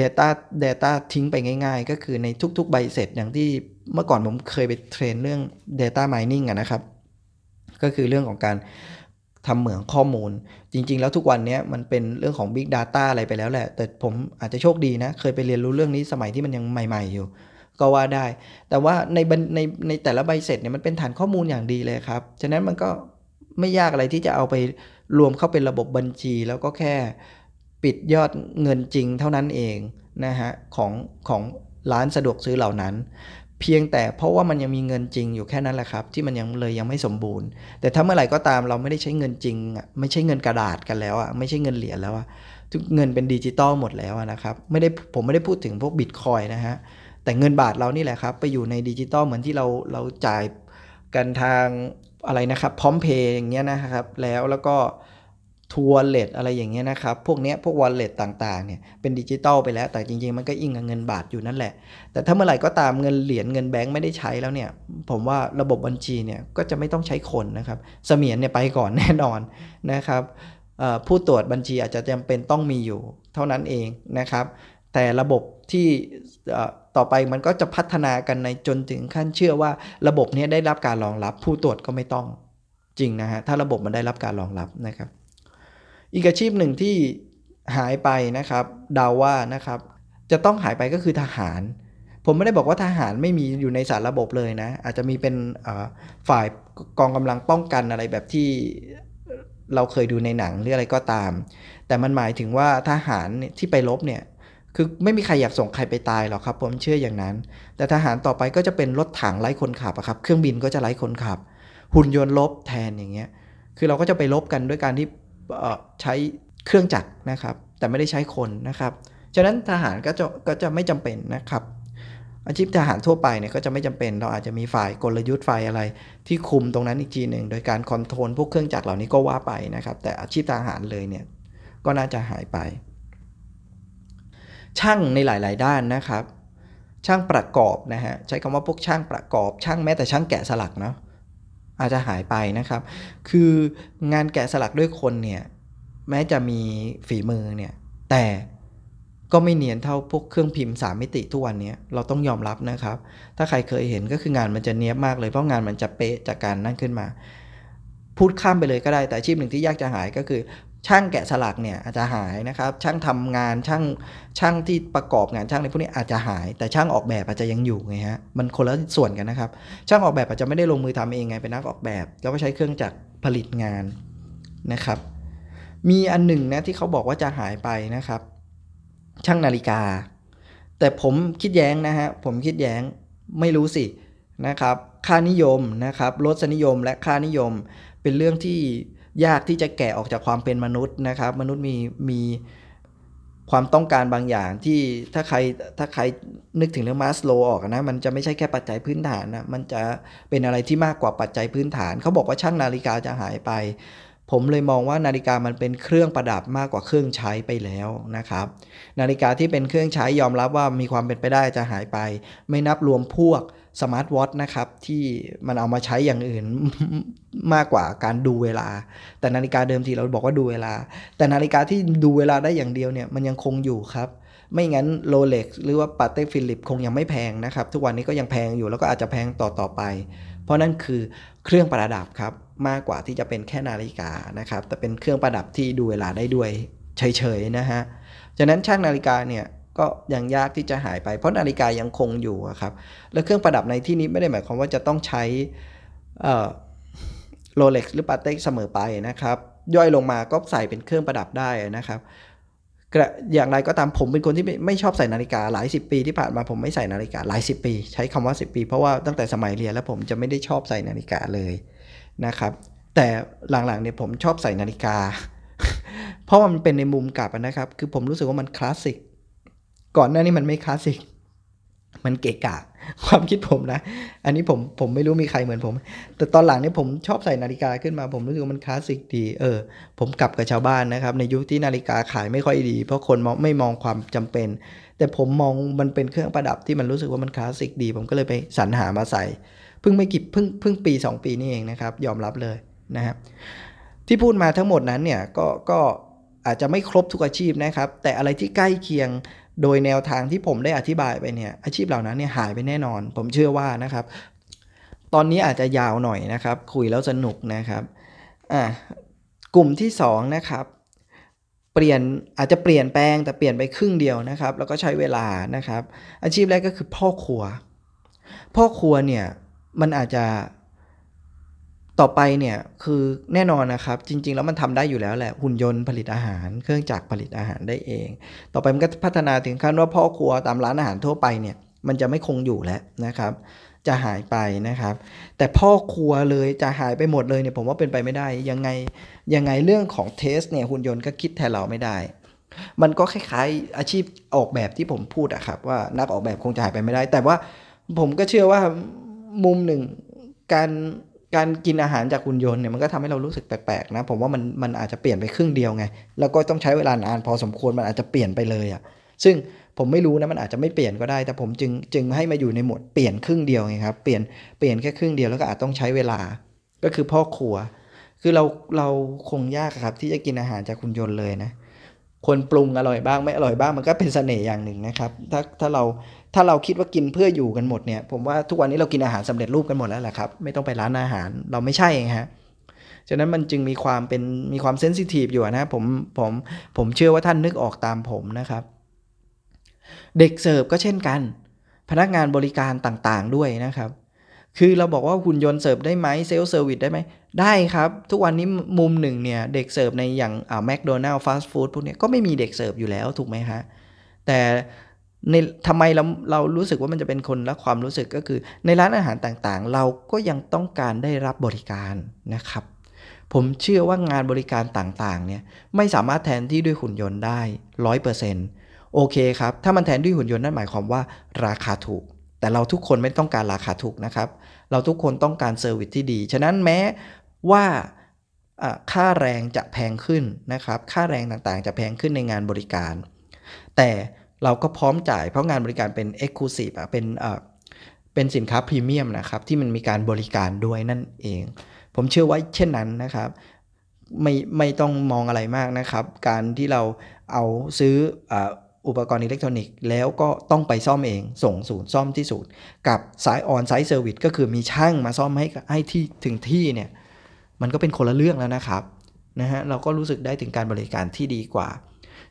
Data Data ทิ้งไปง่าย ๆ ก็คือในทุก ๆ ใบเสร็จอย่างที่เมื่อก่อนผมเคยไปเทรนเรื่อง Data Mining อะนะครับ ก็คือเรื่องของการ ทำเหมืองข้อมูล จริง ๆ แล้วทุกวันนี้มันเป็นเรื่องของ Big Data อะไรไปแล้วแหละ แต่ผมอาจจะโชคดีนะ เคยไปเรียนรู้เรื่องนี้สมัยที่มันยังใหม่ ๆอยู่ ก็ว่าได้ แต่ว่าในในในแต่ละใบเสร็จเนี่ยมันเป็นฐานข้อมูลอย่างดีเลยครับ ฉะนั้นมันก็ไม่ยากอะไรที่จะเอาไปรวมเข้าเป็นระบบบัญชี แล้วก็แค่ปิดยอดเงินจริงเท่านั้นเองนะฮะของของร้านสะดวกซื้อเหล่านั้น เพียงแต่เพราะว่ามันยังมีเงินจริงอยู่แค่นั้นแหละครับ ที่มันยังเลยยังไม่สมบูรณ์ แต่ถ้าเมื่อไหร่ก็ตามเราไม่ได้ใช้เงินจริงไม่ใช่เงินกระดาษกันแล้วอะไม่ใช่เงินเหรียญแล้วอะทุกเงินเป็นดิจิตอลหมดแล้วนะครับไม่ได้ผมไม่ได้พูดถึงพวกบิตคอยนะฮะแต่เงินบาทเรานี่แหละครับไปอยู่ในดิจิตอลเหมือนที่เราเราจ่ายกันทางอะไรนะครับพร้อมเพย์อย่างเงี้ยนะครับแล้วแล้วก็ ทัวร์เลตอะไรอย่างเงี้ยนะครับ พวกเนี้ยพวกวอลเล็ตต่างๆเนี่ยเป็นดิจิตอลไปแล้ว แต่จริงๆ มันก็อิงกับเงินบาทอยู่นั่นแหละ แต่ถ้าเมื่อไหร่ก็ตามเงินเหรียญเงินแบงค์ไม่ได้ใช้แล้วเนี่ย ผมว่าระบบบัญชีเนี่ยก็จะไม่ต้องใช้คนนะครับ เสมียนเนี่ยไปก่อนแน่นอนนะครับผู้ตรวจบัญชีอาจจะจำเป็นต้องมีอยู่ เท่านั้นเองนะครับ แต่ระบบที่ต่อไปมันก็จะพัฒนากันในจนถึงขั้นเชื่อว่าระบบนี้ได้รับการรองรับ ผู้ตรวจก็ไม่ต้องจริงนะฮะถ้าระบบมันได้รับการรองรับนะครับ อีกอาชีพหนึ่งที่หายไปนะครับดาว่านะครับ จะต้องหายไปก็คือทหาร ผมไม่ได้บอกว่าทหารไม่มีอยู่ในสารระบบเลยนะ อาจจะมีเป็นฝ่ายกองกำลังป้องกันอะไรแบบที่เราเคยดูในหนังหรืออะไรก็ตาม แต่มันหมายถึงว่าทหารที่ไปลบเนี่ยคือไม่มีใครอยากส่งใครไปตายหรอกครับผมเชื่ออย่างนั้น แต่ทหารต่อไปก็จะเป็นรถถังไร้คนขับครับ เครื่องบินก็จะไร้คนขับ หุ่นยนต์ลบแทนอย่างเงี้ย คือเราก็จะไปลบกันด้วยการที่ ใช้เครื่องจักรนะครับ แต่ไม่ได้ใช้คนนะครับ ฉะนั้นทหารก็จะก็จะไม่จำเป็นนะครับ อาชีพทหารทั่วไปเนี่ยก็จะไม่จำเป็น เราอาจจะมีฝ่ายกลยุทธ์ฝ่ายอะไร ที่คุมตรงนั้นอีกทีหนึ่งโดยการคอนโทรลพวกเครื่องจักรเหล่านี้ก็ว่าไปนะครับ แต่อาชีพทหารเลยเนี่ยก็น่าจะหายไป ช่างในหลาย ๆ ด้านนะครับ ช่างประกอบนะฮะใช้คำว่าพวกช่างประกอบ ช่างแม้แต่ช่างแกะสลักเนาะ อาจจะหายไปนะครับ คืองานแกะสลักด้วยคนเนี่ยแม้จะมีฝีมือเนี่ยแต่ก็ไม่เนียนเท่าพวกเครื่องพิมพ์สามมิติทุกวันนี้เราต้องยอมรับนะครับ ถ้าใครเคยเห็นก็คืองานมันจะเนี้ยบมากเลยเพราะงานมันจะเป๊ะจากการนั่นขึ้นมา พูดข้ามไปเลยก็ได้แต่อาชีพหนึ่งที่ยากจะหายก็คือ ช่างแกะสลักเนี่ยอาจจะหายนะครับ ช่างทำงานช่างช่างที่ประกอบงานช่างในพวกนี้อาจจะหาย แต่ช่างออกแบบอาจจะยังอยู่ไงฮะมันคนละส่วนกันนะครับ ช่างออกแบบอาจจะไม่ได้ลงมือทำเองไงเป็นนักออกแบบ แล้วก็ใช้เครื่องจักรผลิตงานนะครับ มีอันหนึ่งนะที่เขาบอกว่าจะหายไปนะครับ ช่างนาฬิกา แต่ผมคิดแย้งนะฮะผมคิดแย้งไม่รู้สินะครับ ค่านิยมนะครับรสนิยมและค่านิยมเป็นเรื่องที่ ยากที่จะแกะออกจากความเป็นมนุษย์นะครับ มนุษย์มีมีความต้องการบางอย่างที่ถ้าใครถ้าใครนึกถึงเรื่องมาสโลว์ออกนะมันจะไม่ใช่แค่ปัจจัยพื้นฐานนะมันจะเป็นอะไรที่มากกว่าปัจจัยพื้นฐาน เขาบอกว่าช่างนาฬิกาจะหายไป ผมเลยมองว่านาฬิกามันเป็นเครื่องประดับมากกว่าเครื่องใช้ไปแล้วนะครับ นาฬิกาที่เป็นเครื่องใช้ยอมรับว่ามีความเป็นไปได้จะหายไป ไม่นับรวมพวก smart watch นะครับที่มันเอามาใช้อย่างอื่นมากกว่าการดูเวลา แต่นาฬิกาเดิมทีเราบอกว่าดูเวลา แต่นาฬิกาที่ดูเวลาได้อย่างเดียวเนี่ยมันยังคงอยู่ครับ ไม่งั้นโรเล็กหรือว่าปาเต้ฟิลิปคงยังไม่แพงนะครับ ทุกวันนี้ก็ยังแพงอยู่แล้วก็อาจจะแพงต่อต่อไป เพราะนั่นคือเครื่องประดับครับมากกว่าที่จะเป็นแค่นาฬิกานะครับแต่เป็นเครื่องประดับที่ดูเวลาได้ด้วยเฉยๆนะฮะฉะนั้นช่างนาฬิกาเนี่ย ก็ยังยากที่จะหายไป เพราะนาฬิกายังคงอยู่ครับ แล้วเครื่องประดับในที่นี้ไม่ได้หมายความว่าจะต้องใช้โรเล็กซ์หรือปาเต็กเสมอไปนะครับ ย่อยลงมาก็ใส่เป็นเครื่องประดับได้นะครับอย่างไรก็ตามผมเป็นคนที่ไม่ชอบใส่นาฬิกาหลายสิบปีที่ผ่านมาผมไม่ใส่นาฬิกาหลายสิบปี ใช้คำว่า 10 ปี เพราะว่าตั้งแต่สมัยเรียนแล้วผมจะไม่ได้ชอบใส่นาฬิกาเลยนะครับ แต่หลังๆเนี่ยผมชอบใส่นาฬิกา เพราะมันเป็นในมุมกลับนะครับ คือผมรู้สึกว่ามันคลาสสิก ก่อนหน้านี้มันไม่คลาสสิก มันเกะกะ ความคิดผมนะ อันนี้ผมผมไม่รู้มีใครเหมือนผม แต่ตอนหลังเนี่ยผมชอบใส่นาฬิกาขึ้นมา ผมรู้สึกว่ามันคลาสสิกดี เออ ผมกลับกับชาวบ้านนะครับ ในยุคที่นาฬิกาขายไม่ค่อยดี เพราะคนมองไม่มองความจำเป็น แต่ผมมองมันเป็นเครื่องประดับที่มันรู้สึกว่ามันคลาสสิกดี ผมก็เลยไปสรรหามาใส่ เพิ่งไม่กี่เพิ่งเพิ่งปี 2 ปีนี่เองนะครับ ยอมรับเลยนะครับที่พูดมาทั้งหมดนั้นเนี่ยก็ก็อาจจะไม่ครบทุกอาชีพนะครับ แต่อะไรที่ใกล้เคียง โดยแนวทางที่ผมได้อธิบายไปเนี่ยอาชีพเหล่านั้นเนี่ยหายไปแน่นอน ผมเชื่อว่านะครับ ตอนนี้อาจจะยาวหน่อยนะครับ คุยแล้วสนุกนะครับอ่ากลุ่มที่2นะครับเปลี่ยนอาจจะเปลี่ยนแปลงแต่เปลี่ยนไปครึ่งเดียวนะครับ แล้วก็ใช้เวลานะครับ อาชีพแรกก็คือพ่อครัว พ่อครัวเนี่ยมันอาจจะ ต่อไปเนี่ยคือแน่นอนนะครับ จริง ๆ แล้วมันทำได้อยู่แล้วแหละหุ่นยนต์ผลิตอาหาร เครื่องจักรผลิตอาหารได้เอง ต่อไปมันก็พัฒนาถึงขั้นว่าพ่อครัวตามร้านอาหารทั่วไปเนี่ยมันจะไม่คงอยู่แล้วนะครับ จะหายไปนะครับ แต่พ่อครัวเลยจะหายไปหมดเลยเนี่ยผมว่าเป็นไปไม่ได้ ยังไงยังไงเรื่องของเทสเนี่ยหุ่นยนต์ก็คิดแทนเราไม่ได้ มันก็คล้ายๆอาชีพออกแบบที่ผมพูดอะครับ ว่านักออกแบบคงจะหายไปไม่ได้ แต่ว่าผมก็เชื่อว่ามุมหนึ่งการ การกินอาหารจากหุ่นยนต์เนี่ยมันก็ทำให้เรารู้สึกแปลกๆนะ ผมว่ามันมันอาจจะเปลี่ยนไปครึ่งเดียวไง แล้วก็ต้องใช้เวลานานพอสมควรมันอาจจะเปลี่ยนไปเลยอะ่ะซึ่งผมไม่รู้นะมันอาจจะไม่เปลี่ยนก็ได้ แต่ผมจึงจึงให้มาอยู่ในหมวดเปลี่ยนครึ่งเดียวไงครับเปลี่ยนเปลี่ยนแค่ครึ่งเดียวแล้วก็อาจต้องใช้เวลา ก็คือพ่อครัว คือเราเราคงยากครับที่จะกินอาหารจากหุ่นยนต์เลยนะ คนปรุงอร่อยบ้างไม่อร่อยบ้างมันก็เป็นเสน่ห์อย่างหนึ่งนะครับ ถ้าถ้าเราถ้าเราคิดว่ากินเพื่ออยู่กันหมดเนี่ย ผมว่าทุกวันนี้เรากินอาหารสำเร็จรูปกันหมดแล้วแหละครับ ไม่ต้องไปร้านอาหารเราไม่ใช่ฮะฉะนั้นมันจึงมีความเป็นมีความ sensitive อยู่นะผมผมผมเชื่อว่าท่านนึกออกตามผมนะครับ เด็กเสิร์ฟก็เช่นกัน พนักงานบริการต่างๆด้วยนะครับ คือเราบอกว่าหุ่นยนต์เสิร์ฟได้ไหม self service ได้ไหมได้ครับ ทุกวันนี้มุมหนึ่งเนี่ย เด็กเสิร์ฟในอย่างอ่าแมคโดนัลด์ฟาสต์ฟู้ดพวกนี้ก็ไม่มีเด็กเสิร์ฟอยู่แล้วถูกไหมฮะแต่ในทำไมเราเรารู้สึกว่ามันจะเป็นคนละความรู้สึกก็คือ ในร้านอาหารต่างๆ เราก็ยังต้องการได้รับบริการนะครับ ผมเชื่อว่างานบริการต่างๆเนี่ยไม่สามารถแทนที่ด้วยหุ่นยนต์ได้ร้อยเปอร์เซ็นต์โอเคครับ ถ้ามันแทนด้วยหุ่นยนต์นั่นหมายความว่าราคาถูก แต่เราทุกคนไม่ต้องการราคาถูกนะครับ เราทุกคนต้องการ service ที่ดี ฉะนั้นแม้ว่าค่าแรงจะแพงขึ้นนะครับ ค่าแรงต่างๆ จะแพงขึ้นในงานบริการ แต่เราก็พร้อมจ่ายเพราะงานบริการเป็น exclusive อะเป็นเอ่อเป็นสินค้าพรีเมียมนะครับ ที่มันมีการบริการด้วยนั่นเอง ผมเชื่อว่าเช่นนั้นนะครับ ไม่ไม่ต้องมองอะไรมากนะครับ การที่เราเอาซื้ออ อุปกรณ์อิเล็กทรอนิกส์แล้วก็ต้องไปซ่อมเอง ส่งศูนย์ซ่อมที่ศูนย์ กับสาย onsite service ก็คือมีช่างมาซ่อมให้ให้ที่ถึงที่เนี่ย มันก็เป็นคนละเรื่องแล้วนะครับนะฮะเราก็รู้สึกได้ถึงการบริการที่ดีกว่า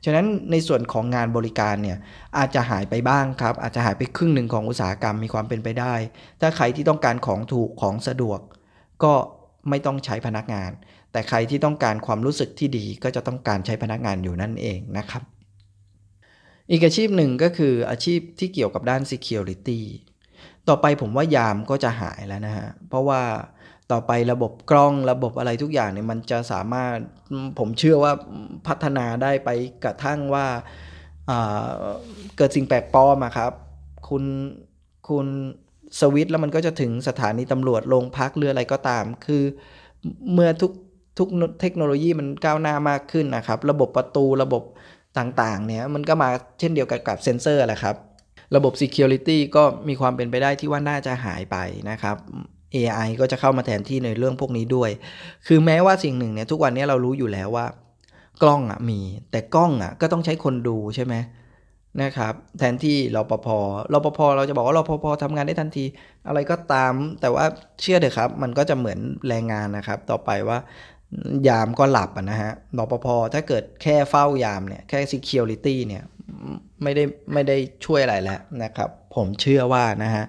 ฉะนั้นในส่วนของงานบริการเนี่ยอาจจะหายไปบ้างครับ อาจจะหายไปครึ่งหนึ่งของอุตสาหกรรมมีความเป็นไปได้ ถ้าใครที่ต้องการของถูกของสะดวก ก็ไม่ต้องใช้พนักงาน แต่ใครที่ต้องการความรู้สึกที่ดีก็จะต้องการใช้พนักงานอยู่นั่นเองนะครับ อีกอาชีพหนึ่งก็คืออาชีพที่เกี่ยวกับด้าน Security ต่อไปผมว่ายามก็จะหายแล้วนะฮะ เพราะว่าต่อไประบบกล้องระบบอะไรทุกอย่างเนี่ยมันจะสามารถผมเชื่อว่าพัฒนาได้ไปกระทั่งว่าเกิดสิ่งแปลกปลอมอะครับ คุณคุณสวิตแล้วมันก็จะถึงสถานีตำรวจโรงพักเรืออะไรก็ตาม คือเมื่อทุกทุกเทคโนโลยีมันก้าวหน้ามากขึ้นนะครับ ระบบประตูระบบ ต่างๆเนี่ยมันก็มาเช่นเดียวกันกับเซนเซอร์แหละครับ ระบบ Security ก็มีความเป็นไปได้ที่ว่าน่าจะหายไปนะครับ AI ก็จะเข้ามาแทนที่ในเรื่องพวกนี้ด้วย คือแม้ว่าสิ่งหนึ่งเนี่ยทุกวันนี้เรารู้อยู่แล้วว่ากล้องอะมี แต่กล้องอะก็ต้องใช้คนดูใช่ไหมนะครับแทนที่รปภรปภเราจะบอกว่ารปภทำงานได้ทันที อะไรก็ตาม แต่ว่าเชื่อเถอะครับ มันก็จะเหมือนแรงงานนะครับ ต่อไปว่า ยามก็หลับนะฮะรปภถ้าเกิดแค่เฝ้ายามเนี่ยแค่ security เนี่ยไม่ได้ไม่ได้ช่วยอะไรแล้วนะครับ ผมเชื่อว่านะฮะ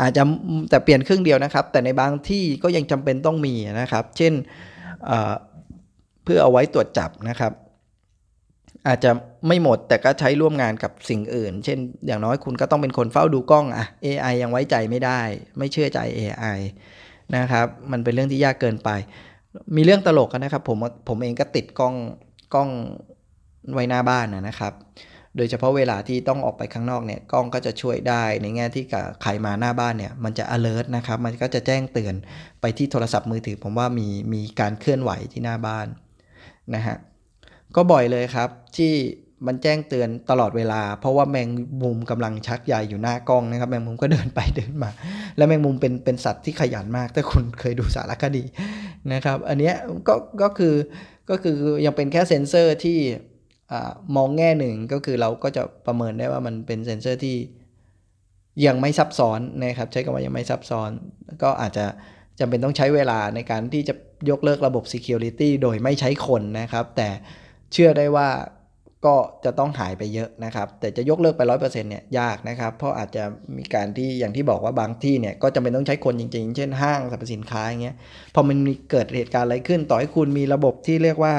อาจจะแต่เปลี่ยนครึ่งเดียวนะครับ แต่ในบางที่ก็ยังจำเป็นต้องมีนะครับ เช่นเพื่อเอาไว้ตรวจจับนะครับ อาจจะไม่หมดแต่ก็ใช้ร่วมงานกับสิ่งอื่น เช่น อย่างน้อยคุณก็ต้องเป็นคนเฝ้าดูกล้องอะ AI ยังไว้ใจไม่ได้ ไม่เชื่อใจ AI นะครับ มันเป็นเรื่องที่ยากเกินไป มีเรื่องตลกกันนะครับ ผมผมเองก็ติดกล้องกล้องไว้หน้าบ้านนะครับ โดยเฉพาะเวลาที่ต้องออกไปข้างนอกเนี่ยกล้องก็จะช่วยได้ในแง่ที่กับใครมาหน้าบ้านเนี่ยมันจะ alert นะครับ มันก็จะแจ้งเตือนไปที่โทรศัพท์มือถือ ผมว่ามีมีการเคลื่อนไหวที่หน้าบ้านนะฮะก็บ่อยเลยครับที่ มันแจ้งเตือนตลอดเวลา เพราะว่าแมงมุมกำลังชักใยอยู่หน้ากล้องนะครับ แมงมุมก็เดินไปเดินมา แล้วแมงมุมเป็นเป็นสัตว์ที่ขยันมาก ถ้าคุณเคยดูสารคดีนะครับ อันนี้ก็ก็คือก็คือยังเป็นแค่เซ็นเซอร์ที่มองแง่หนึ่งก็คือเราก็จะประเมินได้ว่ามันเป็นเซ็นเซอร์ที่ยังไม่ซับซ้อนนะครับ ใช้คำว่ายังไม่ซับซ้อน ก็อาจจะจำเป็นต้องใช้เวลาในการที่จะยกเลิกระบบ Security โดยไม่ใช้คนนะครับ แต่เชื่อได้ว่า ก็จะต้องหายไปเยอะนะครับ แต่จะยกเลิกไป 100%เนี่ยยากนะครับ เพราะอาจจะมีการที่อย่างที่บอกว่าบางที่เนี่ยก็จำเป็นต้องใช้คนจริง ๆ เช่นห้างสรรพสินค้าอย่างเงี้ยพอมันมีเกิดเหตุการณ์อะไรขึ้น ต่อให้คุณมีระบบที่เรียกว่า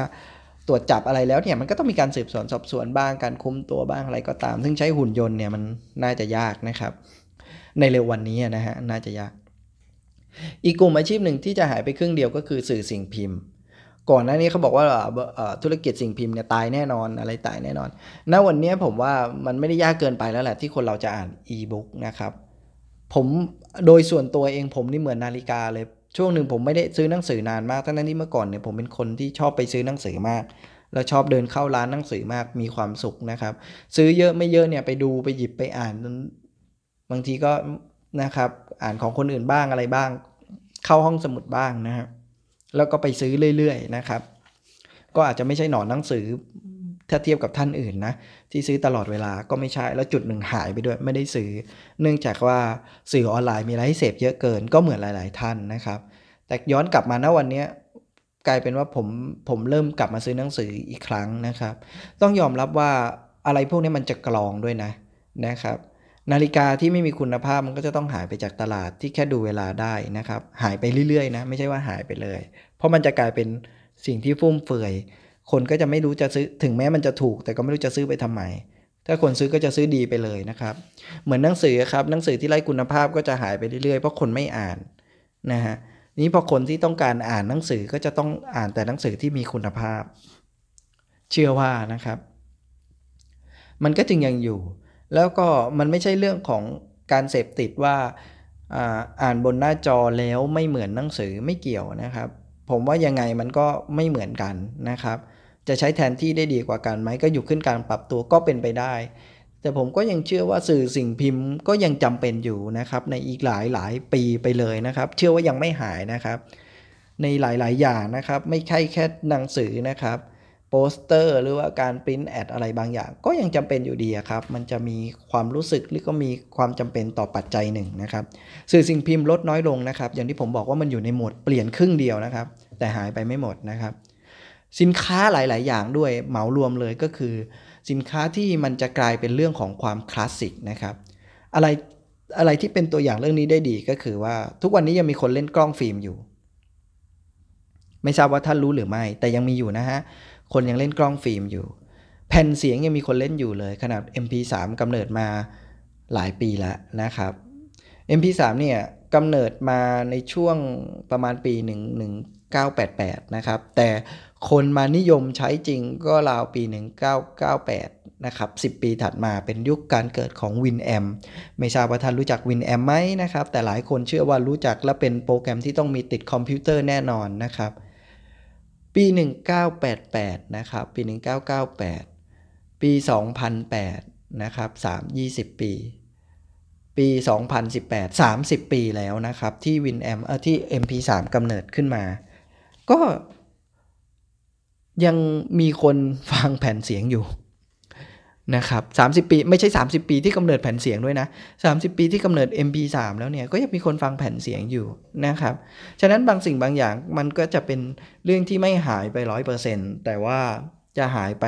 ตรวจจับอะไรแล้วเนี่ยมันก็ต้องมีการสืบสวนสอบสวนบ้างการคุมตัวบ้างอะไรก็ตาม ซึ่งใช้หุ่นยนต์เนี่ยมันน่าจะยากนะครับ ในเร็ววันนี้นะฮะน่าจะยาก อีกกลุ่มอาชีพหนึ่งที่จะหายไปครึ่งเดียวก็คือสื่อสิ่งพิมพ์ ก่อนหน้านี้เขาบอกว่าธุรกิจสิ่งพิมพ์เนี่ยตายแน่นอนอะไรตายแน่นอน ณ วันนี้ผมว่ามันไม่ได้ยากเกินไปแล้วแหละที่คนเราจะอ่านอีบุ๊กนะครับ ผมโดยส่วนตัวเองผมนี่เหมือนนาฬิกาเลย ช่วงหนึ่งผมไม่ได้ซื้อหนังสือนานมากทั้งนั้นที่เมื่อก่อนเนี่ยผมเป็นคนที่ชอบไปซื้อหนังสือมาก แล้วชอบเดินเข้าร้านหนังสือมาก มีความสุขนะครับ ซื้อเยอะไม่เยอะเนี่ยไปดูไปหยิบไปอ่าน บางทีก็นะครับอ่านของคนอื่นบ้างอะไรบ้าง เข้าห้องสมุดบ้างนะครับ แล้วก็ไปซื้อเรื่อยๆนะครับ ก็อาจจะไม่ใช่หนอนหนังสือถ้าเทียบกับท่านอื่นนะ ที่ซื้อตลอดเวลาก็ไม่ใช่แล้วจุดหนึ่งหายไปด้วยไม่ได้ซื้อ เนื่องจากว่าสื่อออนไลน์มีอะไรให้เสพเยอะเกินก็เหมือนหลาย ๆ ท่านนะครับ แต่ย้อนกลับมาณวันนี้กลายเป็นว่าผมผมเริ่มกลับมาซื้อหนังสืออีกครั้งนะครับ ต้องยอมรับว่าอะไรพวกนี้มันจะกรองด้วยนะนะครับ นาฬิกาที่ไม่มีคุณภาพมันก็จะต้องหายไปจากตลาดที่แค่ดูเวลาได้นะครับ หายไปเรื่อยๆนะไม่ใช่ว่าหายไปเลย เพราะมันจะกลายเป็นสิ่งที่ฟุ่มเฟือย คนก็จะไม่รู้จะซื้อถึงแม้มันจะถูก แต่ก็ไม่รู้จะซื้อไปทำไม ถ้าคนซื้อก็จะซื้อดีไปเลยนะครับ เหมือนหนังสือครับหนังสือที่ไร้คุณภาพก็จะหายไปเรื่อยๆเพราะคนไม่อ่านนะฮะนี้พอคนที่ต้องการอ่านหนังสือก็จะต้องอ่านแต่หนังสือที่มีคุณภาพ เชื่อว่านะครับ มันก็จึงยังอยู่ แล้วก็มันไม่ใช่เรื่องของการเสพติดว่าอ่านบนหน้าจอแล้วไม่เหมือนหนังสือไม่เกี่ยวนะครับ ผมว่ายังไงมันก็ไม่เหมือนกันนะครับ จะใช้แทนที่ได้ดีกว่ากันไหมก็อยู่ขึ้นการปรับตัวก็เป็นไปได้ แต่ผมก็ยังเชื่อว่าสื่อสิ่งพิมพ์ก็ยังจำเป็นอยู่นะครับ ในอีกหลายหลายปีไปเลยนะครับ เชื่อว่ายังไม่หายนะครับ ในหลาย ๆ อย่างนะครับ ไม่ใช่แค่หนังสือนะครับ โปสเตอร์หรือว่าการ print ad อะไรบางอย่าง ก็ยังจำเป็นอยู่ดีครับ มันจะมีความรู้สึกหรือก็มีความจำเป็นต่อปัจจัยหนึ่งนะครับ สื่อสิ่งพิมพ์ลดน้อยลงนะครับ อย่างที่ผมบอกว่ามันอยู่ในโหมดเปลี่ยนครึ่งเดียวนะครับ แต่หายไปไม่หมดนะครับ สินค้าหลาย ๆ อย่างด้วยเหมารวมเลยก็คือ สินค้าที่มันจะกลายเป็นเรื่องของความคลาสสิกนะครับอะไรอะไรที่เป็นตัวอย่างเรื่องนี้ได้ดีก็คือว่า ทุกวันนี้ยังมีคนเล่นกล้องฟิล์มอยู่ ไม่ทราบว่าท่านรู้หรือไม่ แต่ยังมีอยู่นะฮะ คนยังเล่นกล้องฟิล์มอยู่ แผ่นเสียงยังมีคนเล่นอยู่เลยขนาด MP3 กำเนิดมาหลายปีแล้วนะครับ MP3 เนี่ยกำเนิดมาในช่วงประมาณปี 1988 นะครับ แต่คนมานิยมใช้จริงก็ราวปี 1998 นะครับ 10 ปีถัดมาเป็นยุคการเกิดของ WinAm ไม่ทราบว่าท่านรู้จัก WinAm ไหมนะครับ แต่หลายคนเชื่อว่ารู้จักและเป็นโปรแกรมที่ต้องมีติดคอมพิวเตอร์แน่นอนนะครับ ปี 1988 นะครับ ปี 1998 ปี 2008 นะครับ3 20 ปี ปี 2018 30 ปีแล้วนะครับ ที่ WinAm เอ่อที่ MP3 กำเนิดขึ้นมา ก็ยังมีคนฟังแผ่นเสียงอยู่ นะครับ30 ปีไม่ใช่ 30 ปีที่กำเนิดแผ่นเสียงด้วยนะ 30 ปีที่กำเนิด MP3 แล้วเนี่ยก็ยังมีคนฟังแผ่นเสียงอยู่นะครับ ฉะนั้นบางสิ่งบางอย่างมันก็จะเป็นเรื่องที่ไม่หายไป 100%แต่ว่าจะหายไป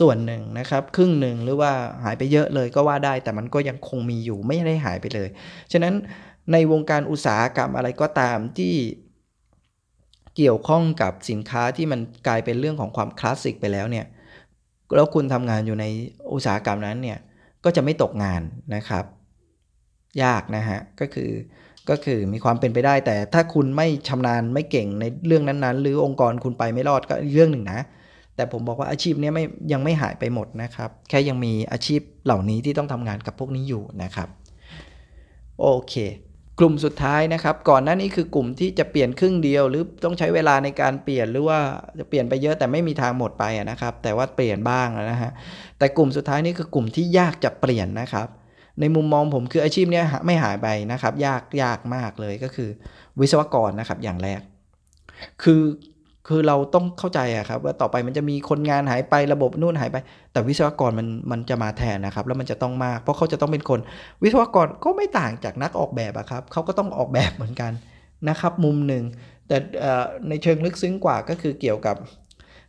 ส่วนหนึ่งนะครับ ครึ่งหนึ่งหรือว่าหายไปเยอะเลยก็ว่าได้แต่มันก็ยังคงมีอยู่ไม่ได้หายไปเลย ฉะนั้นในวงการอุตสาหกรรมอะไรก็ตามที่เกี่ยวข้องกับสินค้าที่มันกลายเป็นเรื่องของความคลาสสิกไปแล้วเนี่ย แล้วคุณทำงานอยู่ในอุตสาหกรรมนั้นเนี่ยก็จะไม่ตกงานนะครับ ยากนะฮะก็คือก็คือมีความเป็นไปได้ แต่ถ้าคุณไม่ชำนาญไม่เก่งในเรื่องนั้นๆ หรือองค์กรคุณไปไม่รอดก็เรื่องหนึ่งนะ แต่ผมบอกว่าอาชีพนี้ไม่ยังไม่หายไปหมดนะครับ แค่ยังมีอาชีพเหล่านี้ที่ต้องทำงานกับพวกนี้อยู่นะครับ โอเค กลุ่มสุดท้ายนะครับ ก่อนหน้านี้คือกลุ่มที่จะเปลี่ยนครึ่งเดียว หรือต้องใช้เวลาในการเปลี่ยนหรือว่าจะเปลี่ยนไปเยอะแต่ไม่มีทางหมดไปนะครับ แต่ว่าเปลี่ยนบ้างนะฮะแต่กลุ่มสุดท้ายนี่คือกลุ่มที่ยากจะเปลี่ยนนะครับ ในมุมมองผมคืออาชีพนี้ไม่หายไปนะครับ ยากยากมากเลยก็คือ วิศวกรนะครับอย่างแรก คือ คือเราต้องเข้าใจอะครับว่าต่อไปมันจะมีคนงานหายไประบบนู่นหายไป แต่วิศวกรมันมันจะมาแทนนะครับ แล้วมันจะต้องมาก เพราะเขาจะต้องเป็นคน วิศวกรก็ไม่ต่างจากนักออกแบบอะครับเขาก็ต้องออกแบบเหมือนกันนะครับ มุมหนึ่งแต่ในเชิงลึกซึ้งกว่าก็คือเกี่ยวกับ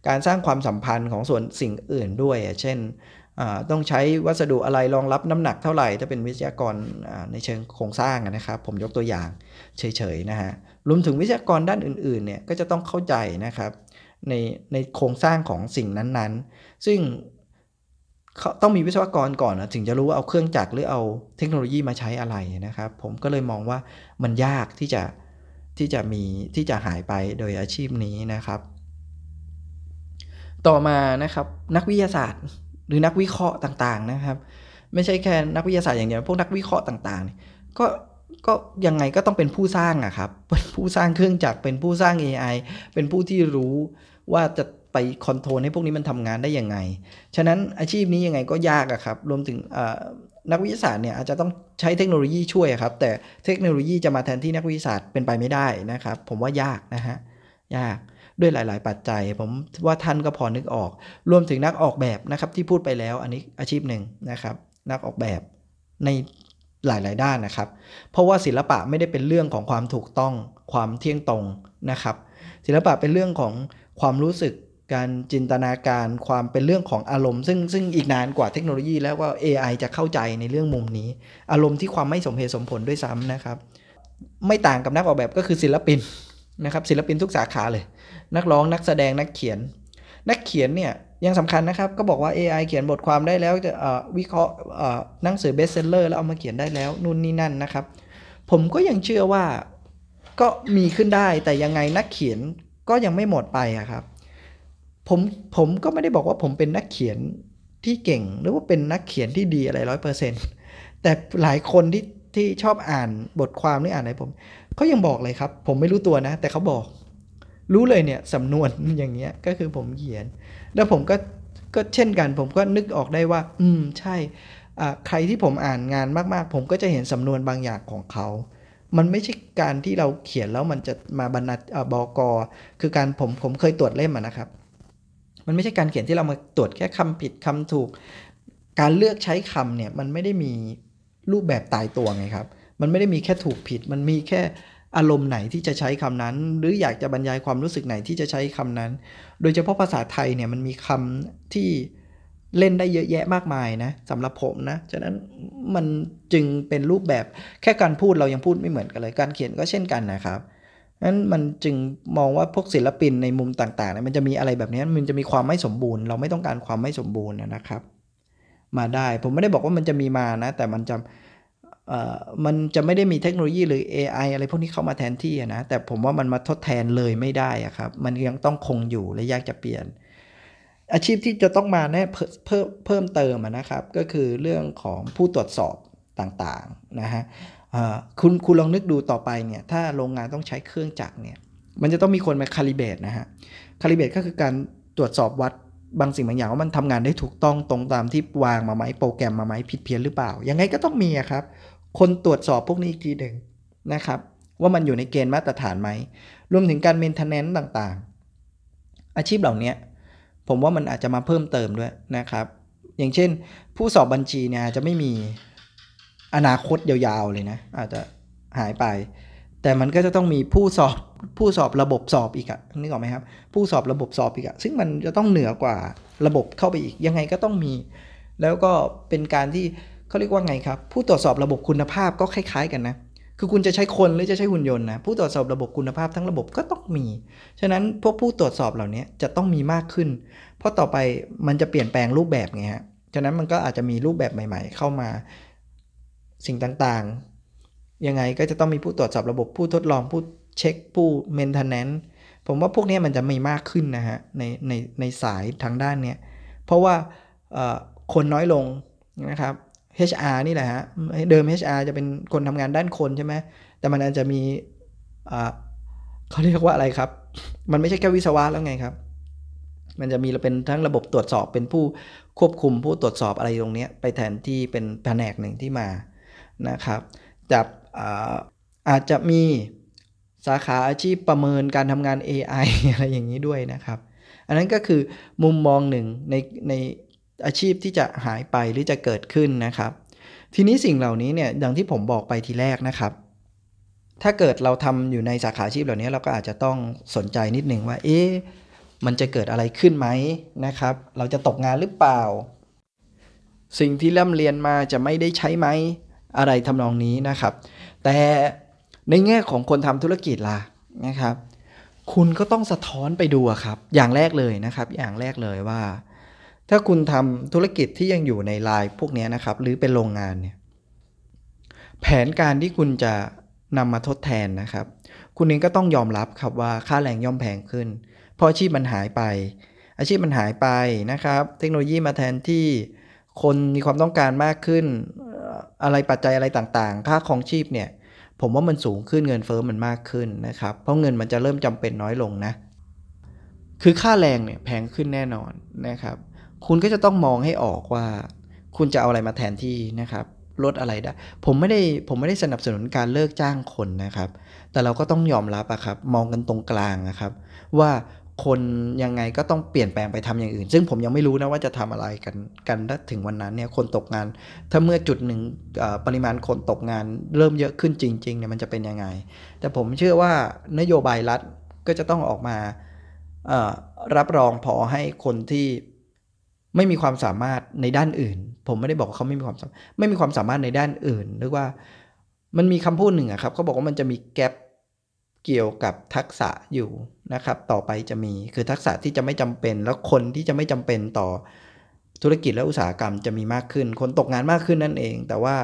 การสร้างความสัมพันธ์ของส่วนสิ่งอื่นด้วย เช่นต้องใช้วัสดุอะไรรองรับน้ำหนักเท่าไหร่ถ้าเป็นวิทยากรในเชิงโครงสร้างนะครับ ผมยกตัวอย่างเฉยๆนะฮะ รวมถึงวิทยากรด้านอื่นๆเนี่ยก็จะต้องเข้าใจนะครับ ในในโครงสร้างของสิ่งนั้นๆ ซึ่งต้องมีวิศวกรก่อนนะถึงจะรู้ว่าเอาเครื่องจักรหรือเอาเทคโนโลยีมาใช้อะไรนะครับ ผมก็เลยมองว่ามันยากที่จะที่จะมีที่จะหายไปโดยอาชีพนี้นะครับ ต่อมานะครับนักวิทยาศาสตร์ หรือนักวิเคราะห์ต่างๆนะครับ ไม่ใช่แค่นักวิทยาศาสตร์อย่างเดียวพวกนักวิเคราะห์ต่างๆ ก็ ก็ยังไงก็ต้องเป็นผู้สร้างอะครับเป็นผู้สร้างเครื่องจักรเป็นผู้สร้าง AI เป็นผู้ที่รู้ว่าจะไปคอนโทรลให้พวกนี้มันทำงานได้ยังไง ฉะนั้นอาชีพนี้ยังไงก็ยากอะครับ รวมถึงนักวิทยาศาสตร์เนี่ยอาจจะต้องใช้เทคโนโลยีช่วยครับ แต่เทคโนโลยีจะมาแทนที่นักวิทยาศาสตร์เป็นไปไม่ได้นะครับ ผมว่ายากนะฮะ ยากด้วยหลาย ๆ ปัจจัย ผมว่าท่านก็พอนึกออก รวมถึงนักออกแบบนะครับที่พูดไปแล้วอันนี้อาชีพหนึ่งนะครับ นักออกแบบใน หลาย ๆ ด้านนะครับ เพราะว่าศิลปะไม่ได้เป็นเรื่องของความถูกต้องความเที่ยงตรงนะครับ ศิลปะเป็นเรื่องของความรู้สึกการจินตนาการความเป็นเรื่องของอารมณ์ ซึ่งซึ่งอีกนานกว่าเทคโนโลยีแล้วว่า AI จะเข้าใจในเรื่องมุมนี้ อารมณ์ที่ความไม่สมเหตุสมผลด้วยซ้ำนะครับ ไม่ต่างกับนักออกแบบก็คือศิลปินนะครับศิลปินทุกสาขาเลย นักร้องนักแสดงนักเขียน นักเขียนเนี่ยยังสำคัญนะครับ ก็บอกว่า AI เขียนบทความได้แล้วจะวิเคราะห์หนังสือเบสเซลเลอร์แล้วเอามาเขียนได้แล้วนู่นนี่นั่นนะครับ ผมก็ยังเชื่อว่าก็มีขึ้นได้แต่ยังไงนักเขียนก็ยังไม่หมดไปครับผมผมก็ไม่ได้บอกว่าผมเป็นนักเขียนที่เก่ง หรือว่าเป็นนักเขียนที่ดีอะไรร้อยเปอร์เซ็นต์แต่หลายคนที่ที่ชอบอ่านบทความหรืออ่านอะไรผมเขายังบอกเลยครับ ผมไม่รู้ตัวนะ แต่เขาบอก รู้เลยเนี่ยสำนวนอย่างเงี้ยก็คือผมเขียน แล้วผมก็ก็เช่นกัน ผมก็นึกออกได้ว่า อืมใช่ใครที่ผมอ่านงานมากๆ ผมก็จะเห็นสำนวนบางอย่างของเขา มันไม่ใช่การที่เราเขียนแล้วมันจะมาบรรณาบอกอคือการผมผมเคยตรวจเล่มนะครับ มันไม่ใช่การเขียนที่เรามาตรวจแค่คำผิดคำถูก การเลือกใช้คำเนี่ยมันไม่ได้มีรูปแบบตายตัวไงครับ มันไม่ได้มีแค่ถูกผิด มันมีแค่ อารมณ์ไหนที่จะใช้คำนั้น หรืออยากจะบรรยายความรู้สึกไหนที่จะใช้คำนั้น โดยเฉพาะภาษาไทยเนี่ยมันมีคำที่เล่นได้เยอะแยะมากมายนะสำหรับผมนะ ฉะนั้นมันจึงเป็นรูปแบบแค่การพูดเรายังพูดไม่เหมือนกันเลย การเขียนก็เช่นกันนะครับนั้นมันจึงมองว่าพวกศิลปินในมุมต่างๆเนี่ยมันจะมีอะไรแบบนี้มันจะมีความไม่สมบูรณ์ เราไม่ต้องการความไม่สมบูรณ์นะครับ มาได้ผมไม่ได้บอกว่ามันจะมีมานะ แต่มันจะ มันจะไม่ได้มีเทคโนโลยีหรือ AI อะไรพวกนี้เข้ามาแทนที่นะ แต่ผมว่ามันมาทดแทนเลยไม่ได้ครับ มันยังต้องคงอยู่และยากจะเปลี่ยน อาชีพที่จะต้องมาแน่เพิ่มเพิ่มเติมนะครับ ก็คือเรื่องของผู้ตรวจสอบต่างๆนะฮะคุณคุณลองนึกดูต่อไปเนี่ยถ้าโรงงานต้องใช้เครื่องจักรเนี่ยมันจะต้องมีคนมาคาลิเบตนะฮะคาลิเบตก็คือการตรวจสอบวัดบางสิ่งบางอย่างว่ามันทำงานได้ถูกต้องตรงตามที่วางมาไหมโปรแกรมมาไหมผิดเพี้ยนหรือเปล่า ยังไงก็ต้องมีครับ คนตรวจสอบพวกนี้อีกทีหนึ่งนะครับ ว่ามันอยู่ในเกณฑ์มาตรฐานไหม รวมถึงการเมนเทนแนนต์ต่างๆ อาชีพเหล่านี้ผมว่ามันอาจจะมาเพิ่มเติมด้วยนะครับ อย่างเช่น ผู้สอบบัญชีเนี่ยจะไม่มีอนาคตยาวๆเลยนะ อาจจะหายไป แต่มันก็จะต้องมีผู้สอบผู้สอบระบบสอบอีกอะนึกออกไหมครับ ผู้สอบระบบสอบอีกอะซึ่งมันจะต้องเหนือกว่าระบบเข้าไปอีก ยังไงก็ต้องมี แล้วก็เป็นการที่ เขาเรียกว่าไงครับ ผู้ตรวจสอบระบบคุณภาพก็คล้าย ๆ กันนะคือคุณจะใช้คนหรือจะใช้หุ่นยนต์นะผู้ตรวจสอบระบบคุณภาพทั้งระบบก็ต้องมี ฉะนั้นพวกผู้ตรวจสอบเหล่านี้จะต้องมีมากขึ้น เพราะต่อไปมันจะเปลี่ยนแปลงรูปแบบไงฮะฉะนั้นมันก็อาจจะมีรูปแบบใหม่ ๆ เข้ามาสิ่งต่างๆ ยังไงก็จะต้องมีผู้ตรวจสอบระบบผู้ทดลองผู้เช็คผู้เมนเทนแนนผมว่าพวกนี้มันจะมีมากขึ้นนะฮะในในในสายทางด้านเนี้ยเพราะว่าคนน้อยลงนะครับ HR นี่แหละฮะเดิม HR จะเป็นคนทำงานด้านคนใช่ไหมแต่มันอาจจะมีเขาเรียกว่าอะไรครับ มันไม่ใช่แค่วิศวะแล้วไงครับ มันจะมีเป็นทั้งระบบตรวจสอบเป็นผู้ควบคุมผู้ตรวจสอบอะไรตรงนี้ไปแทนที่เป็นแผนกหนึ่งที่มานะครับจับอาจจะมีสาขาอาชีพประเมินการทำงาน AI อะไรอย่างนี้ด้วยนะครับ อันนั้นก็คือมุมมองหนึ่งในใน อาชีพที่จะหายไปหรือจะเกิดขึ้นนะครับ ทีนี้สิ่งเหล่านี้เนี่ยดังที่ผมบอกไปทีแรกนะครับ ถ้าเกิดเราทำอยู่ในสาขาอาชีพเหล่านี้เราก็อาจจะต้องสนใจนิดหนึ่งว่า เอ๊ะมันจะเกิดอะไรขึ้นไหมนะครับ เราจะตกงานหรือเปล่า สิ่งที่เร่ำเรียนมาจะไม่ได้ใช้ไหมอะไรทำนองนี้นะครับ แต่ในแง่ของคนทำธุรกิจล่ะนะครับ คุณก็ต้องสะท้อนไปดูครับ อย่างแรกเลยนะครับ อย่างแรกเลยว่า ถ้าคุณทำธุรกิจที่ยังอยู่ในลายพวกนี้นะครับ หรือเป็นโรงงานเนี่ยแผนการที่คุณจะนำมาทดแทนนะครับ คุณเองก็ต้องยอมรับครับว่าค่าแรงย่อมแพงขึ้น เพราะอาชีพมันหายไป อาชีพมันหายไปนะครับ เทคโนโลยีมาแทนที่คนมีความต้องการมากขึ้น อะไรปัจจัยอะไรต่างๆ ค่าของชีพเนี่ย ผมว่ามันสูงขึ้นเงินเฟอ้อมันมากขึ้นนะครับ เพราะเงินมันจะเริ่มจำเป็นน้อยลงนะ คือค่าแรงเนี่ยแพงขึ้นแน่นอนนะครับ คุณก็จะต้องมองให้ออกว่าคุณจะเอาอะไรมาแทนที่นะครับลดอะไรได้ผมไม่ได้ผมไม่ได้สนับสนุนการเลิกจ้างคนนะครับ แต่เราก็ต้องยอมรับอะครับ มองกันตรงกลางนะครับ ว่าคนยังไงก็ต้องเปลี่ยนแปลงไปทำอย่างอื่น ซึ่งผมยังไม่รู้นะว่าจะทำอะไรกันกันถึงวันนั้นเนี่ยคนตกงาน ถ้าเมื่อจุดหนึ่งปริมาณคนตกงาน เริ่มเยอะขึ้นจริงๆเนี่ยมันจะเป็นยังไง แต่ผมเชื่อว่านโยบายรัฐก็จะต้องออกมารับรองพอให้คนที่ ไม่มีความสามารถในด้านอื่น ผมไม่ได้บอกว่าเขาไม่มีความไม่มีความสามารถในด้านอื่นหรือว่ามันมีคำพูดหนึ่งอะครับเขาบอกว่ามันจะมีแกลบเกี่ยวกับทักษะอยู่นะครับ ต่อไปจะมีคือทักษะที่จะไม่จำเป็น แล้วคนที่จะไม่จำเป็นต่อธุรกิจและอุตสาหกรรมจะมีมากขึ้น คนตกงานมากขึ้นนั่นเอง แต่ว่า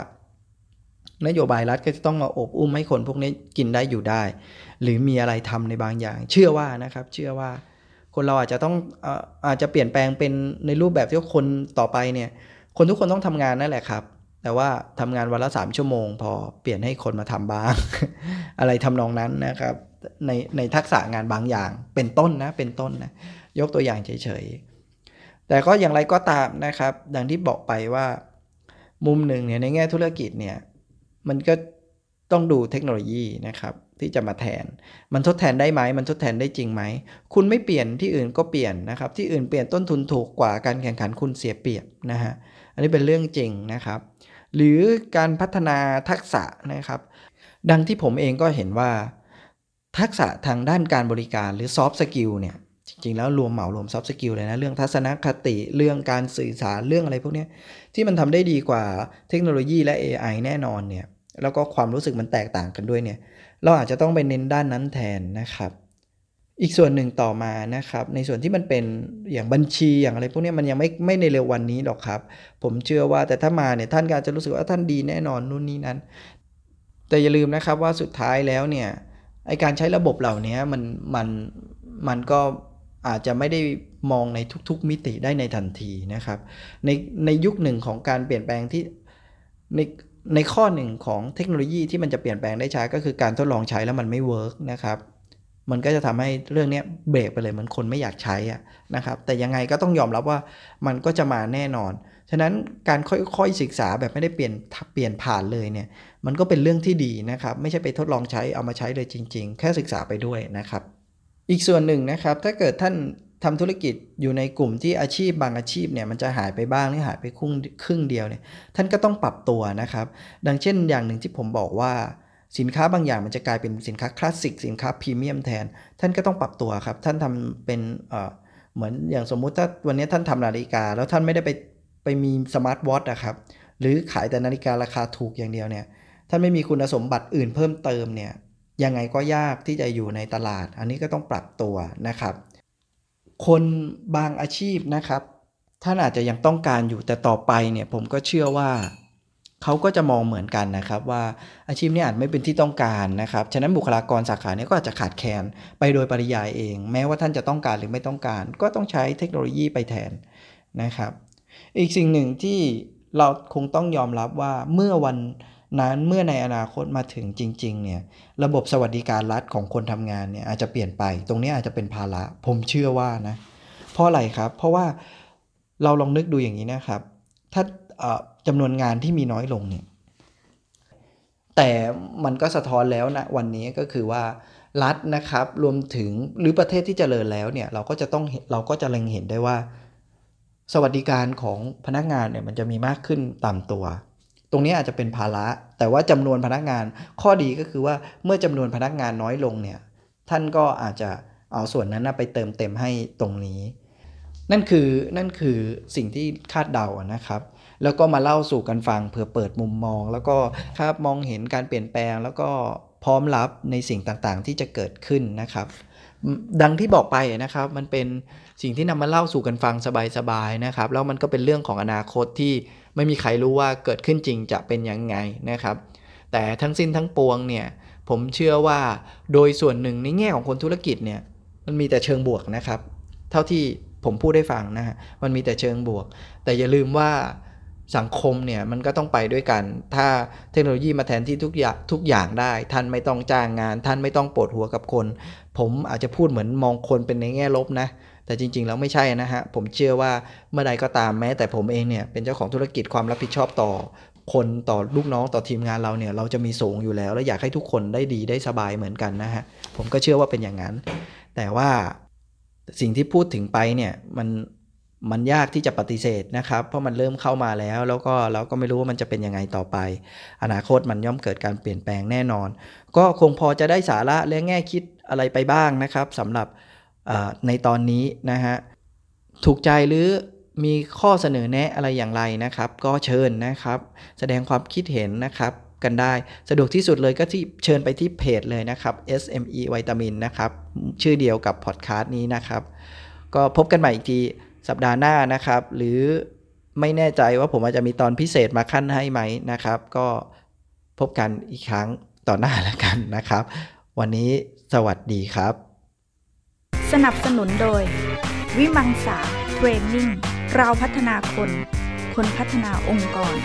นโยบายรัฐก็จะต้องมาอบอุ้มให้คนพวกนี้กินได้อยู่ได้ หรือมีอะไรทำในบางอย่าง เชื่อว่านะครับ เชื่อว่า คนเราอาจจะต้องอาจจะเปลี่ยนแปลงเป็นในรูปแบบที่คนต่อไปเนี่ย คนทุกคนต้องทำงานนั่นแหละครับ แต่ว่าทำงานวันละสามชั่วโมง พอเปลี่ยนให้คนมาทำบ้าง อะไรทำนองนั้นนะครับ ในในทักษะงานบางอย่างเป็นต้นนะเป็นต้นนะยกตัวอย่างเฉยๆ แต่ก็อย่างไรก็ตามนะครับ ดังที่บอกไปว่า มุมหนึ่งเนี่ยในแง่ธุรกิจเนี่ยมันก็ต้องดูเทคโนโลยีนะครับ ที่จะมาแทน มันทดแทนได้ไหม มันทดแทนได้จริงไหม คุณไม่เปลี่ยนที่อื่นก็เปลี่ยนนะครับ ที่อื่นเปลี่ยนต้นทุนถูกกว่าการแข่งขันคุณเสียเปรียบนะฮะ อันนี้เป็นเรื่องจริงนะครับ หรือการพัฒนาทักษะนะครับ ดังที่ผมเองก็เห็นว่า ทักษะทางด้านการบริการหรือ soft skill เนี่ย จริง ๆ แล้วรวมเหมารวม soft skill เลยนะ เรื่องทัศนคติ เรื่องการสื่อสาร เรื่องอะไรพวกนี้ที่มันทำได้ดีกว่าเทคโนโลยีและ AI แน่นอนเนี่ย แล้วก็ความรู้สึกมันแตกต่างกันด้วยเนี่ย เราอาจจะต้องไปเน้นด้านนั้นแทนนะครับ อีกส่วนหนึ่งต่อมานะครับ ในส่วนที่มันเป็นอย่างบัญชีอย่างอะไรพวกนี้มันยังไม่ไม่ในเร็ววันนี้หรอกครับ ผมเชื่อว่าแต่ถ้ามาเนี่ยท่านก็จะรู้สึกว่าท่านดีแน่นอนนู่นนี่นั้น แต่อย่าลืมนะครับว่าสุดท้ายแล้วเนี่ยไอการใช้ระบบเหล่านี้มันมันมันก็อาจจะไม่ได้มองในทุกๆมิติได้ในทันทีนะครับ ในในยุคหนึ่งของการเปลี่ยนแปลงที่ใน ในข้อหนึ่งของเทคโนโลยีที่มันจะเปลี่ยนแปลงได้ช้าก็คือการทดลองใช้แล้วมันไม่เวิร์กนะครับมันก็จะทำให้เรื่องนี้เบรกไปเลยเหมือนคนไม่อยากใช้อะนะครับ แต่ยังไงก็ต้องยอมรับว่ามันก็จะมาแน่นอน ฉะนั้นการค่อยๆศึกษาแบบไม่ได้เปลี่ยนเปลี่ยนผ่านเลยเนี่ย มันก็เป็นเรื่องที่ดีนะครับ ไม่ใช่ไปทดลองใช้เอามาใช้เลยจริง ๆ แค่ศึกษาไปด้วยนะครับ อีกส่วนหนึ่งนะครับ ถ้าเกิดท่าน ทำธุรกิจอยู่ในกลุ่มที่อาชีพบางอาชีพเนี่ยมันจะหายไปบ้างหรือหายไปครึ่งครึ่งเดียวเนี่ยท่านก็ต้องปรับตัวนะครับ ดังเช่นอย่างหนึ่งที่ผมบอกว่าสินค้าบางอย่างมันจะกลายเป็นสินค้าคลาสสิกสินค้าพรีเมียมแทน ท่านก็ต้องปรับตัวครับ ท่านทำเป็นเหมือนอย่างสมมุติถ้าวันนี้ท่านทำนาฬิกา แล้วท่านไม่ได้ไปไปมีสมาร์ทวอทนะครับหรือขายแต่นาฬิการาคาถูกอย่างเดียวเนี่ยท่านไม่มีคุณสมบัติอื่นเพิ่มเติมเนี่ยยังไงก็ยากที่จะอยู่ในตลาด อันนี้ก็ต้องปรับตัวนะครับ คนบางอาชีพนะครับ ท่านอาจจะยังต้องการอยู่แต่ต่อไปเนี่ยผมก็เชื่อว่าเขาก็จะมองเหมือนกันนะครับ ว่าอาชีพนี้อาจไม่เป็นที่ต้องการนะครับ ฉะนั้นบุคลากรสาขานี้ก็อาจจะขาดแคลนไปโดยปริยายเอง แม้ว่าท่านจะต้องการหรือไม่ต้องการ ก็ต้องใช้เทคโนโลยีไปแทนนะครับ อีกสิ่งหนึ่งที่เราคงต้องยอมรับว่าเมื่อวัน นั้นเมื่อในอนาคตมาถึงจริงๆเนี่ยระบบสวัสดิการรัฐของคนทำงานเนี่ยอาจจะเปลี่ยนไป ตรงนี้อาจจะเป็นภาระ ผมเชื่อว่านะ เพราะอะไรครับ เพราะว่าเราลองนึกดูอย่างนี้นะครับ ถ้าจำนวนงานที่มีน้อยลงเนี่ยแต่มันก็สะท้อนแล้วนะวันนี้ก็คือว่ารัฐนะครับรวมถึงหรือประเทศที่จเจริญแล้วเนี่ยเราก็จะต้องเราก็จะเล็งเห็นได้ว่า สวัสดิการของพนักงานเนี่ยมันจะมีมากขึ้นตามตัว ตรงนี้อาจจะเป็นภาระ แต่ว่าจำนวนพนักงานข้อดีก็คือว่าเมื่อจำนวนพนักงานน้อยลงเนี่ยท่านก็อาจจะเอาส่วนนั้นไปเติมเต็มให้ตรงนี้ นั่นคือนั่นคือสิ่งที่คาดเดานะครับ แล้วก็มาเล่าสู่กันฟังเพื่อเปิดมุมมอง แล้วก็ครับมองเห็นการเปลี่ยนแปลง แล้วก็พร้อมรับในสิ่งต่างๆ ที่จะเกิดขึ้นนะครับ ดังที่บอกไปนะครับ มันเป็นสิ่งที่นำมาเล่าสู่กันฟังสบายๆนะครับ แล้วมันก็เป็นเรื่องของอนาคตที่ ไม่มีใครรู้ว่าเกิดขึ้นจริงจะเป็นยังไงนะครับ แต่ทั้งสิ้นทั้งปวงเนี่ยผมเชื่อว่าโดยส่วนหนึ่งในแง่ของคนธุรกิจเนี่ยมันมีแต่เชิงบวกนะครับ เท่าที่ผมพูดได้ฟังนะฮะมันมีแต่เชิงบวก แต่อย่าลืมว่าสังคมเนี่ยมันก็ต้องไปด้วยกัน ถ้าเทคโนโลยีมาแทนที่ทุกอย่างทุกอย่างได้ ท่านไม่ต้องจ้างงาน ท่านไม่ต้องปวดหัวกับคน ผมอาจจะพูดเหมือนมองคนเป็นในแง่ลบนะ แต่จริงๆ แล้วไม่ใช่นะฮะ ผมเชื่อว่าเมื่อใดก็ตามแม้ แต่ผมเองเนี่ยเป็นเจ้าของธุรกิจความรับผิดชอบต่อ คนต่อลูกน้องต่อทีมงานเราเนี่ยเราจะมีสูงอยู่แล้ว และอยากให้ทุกคนได้ดีได้สบายเหมือนกันนะฮะผมก็เชื่อว่าเป็นอย่างนั้น แต่ว่าสิ่งที่พูดถึงไปเนี่ยมันมันยากที่จะปฏิเสธนะครับ เพราะมันเริ่มเข้ามาแล้ว แล้วก็เราก็ไม่รู้ว่ามันจะเป็นยังไงต่อไป อนาคตมันย่อมเกิดการเปลี่ยนแปลงแน่นอน ก็คงพอจะได้สาระและแง่คิดอะไรไปบ้างนะครับสำหรับ ในตอนนี้นะฮะถูกใจหรือมีข้อเสนอแนะอะไรอย่างไรนะครับ ก็เชิญนะครับ แสดงความคิดเห็นนะครับกันได้สะดวกที่สุดเลยก็ที่เชิญไปที่เพจเลยนะครับ SME วิตามินนะครับ ชื่อเดียวกับพอดคาสต์นี้นะครับ ก็พบกันใหม่อีกทีสัปดาห์หน้านะครับ หรือไม่แน่ใจว่าผมอาจจะมีตอนพิเศษมาขั้นให้ไหมนะครับ ก็พบกันอีกครั้งต่อหน้าแล้วกันนะครับ วันนี้สวัสดีครับ สนับสนุนโดย วิมังสาเทรนนิ่งเราพัฒนาคน คนพัฒนาองค์กร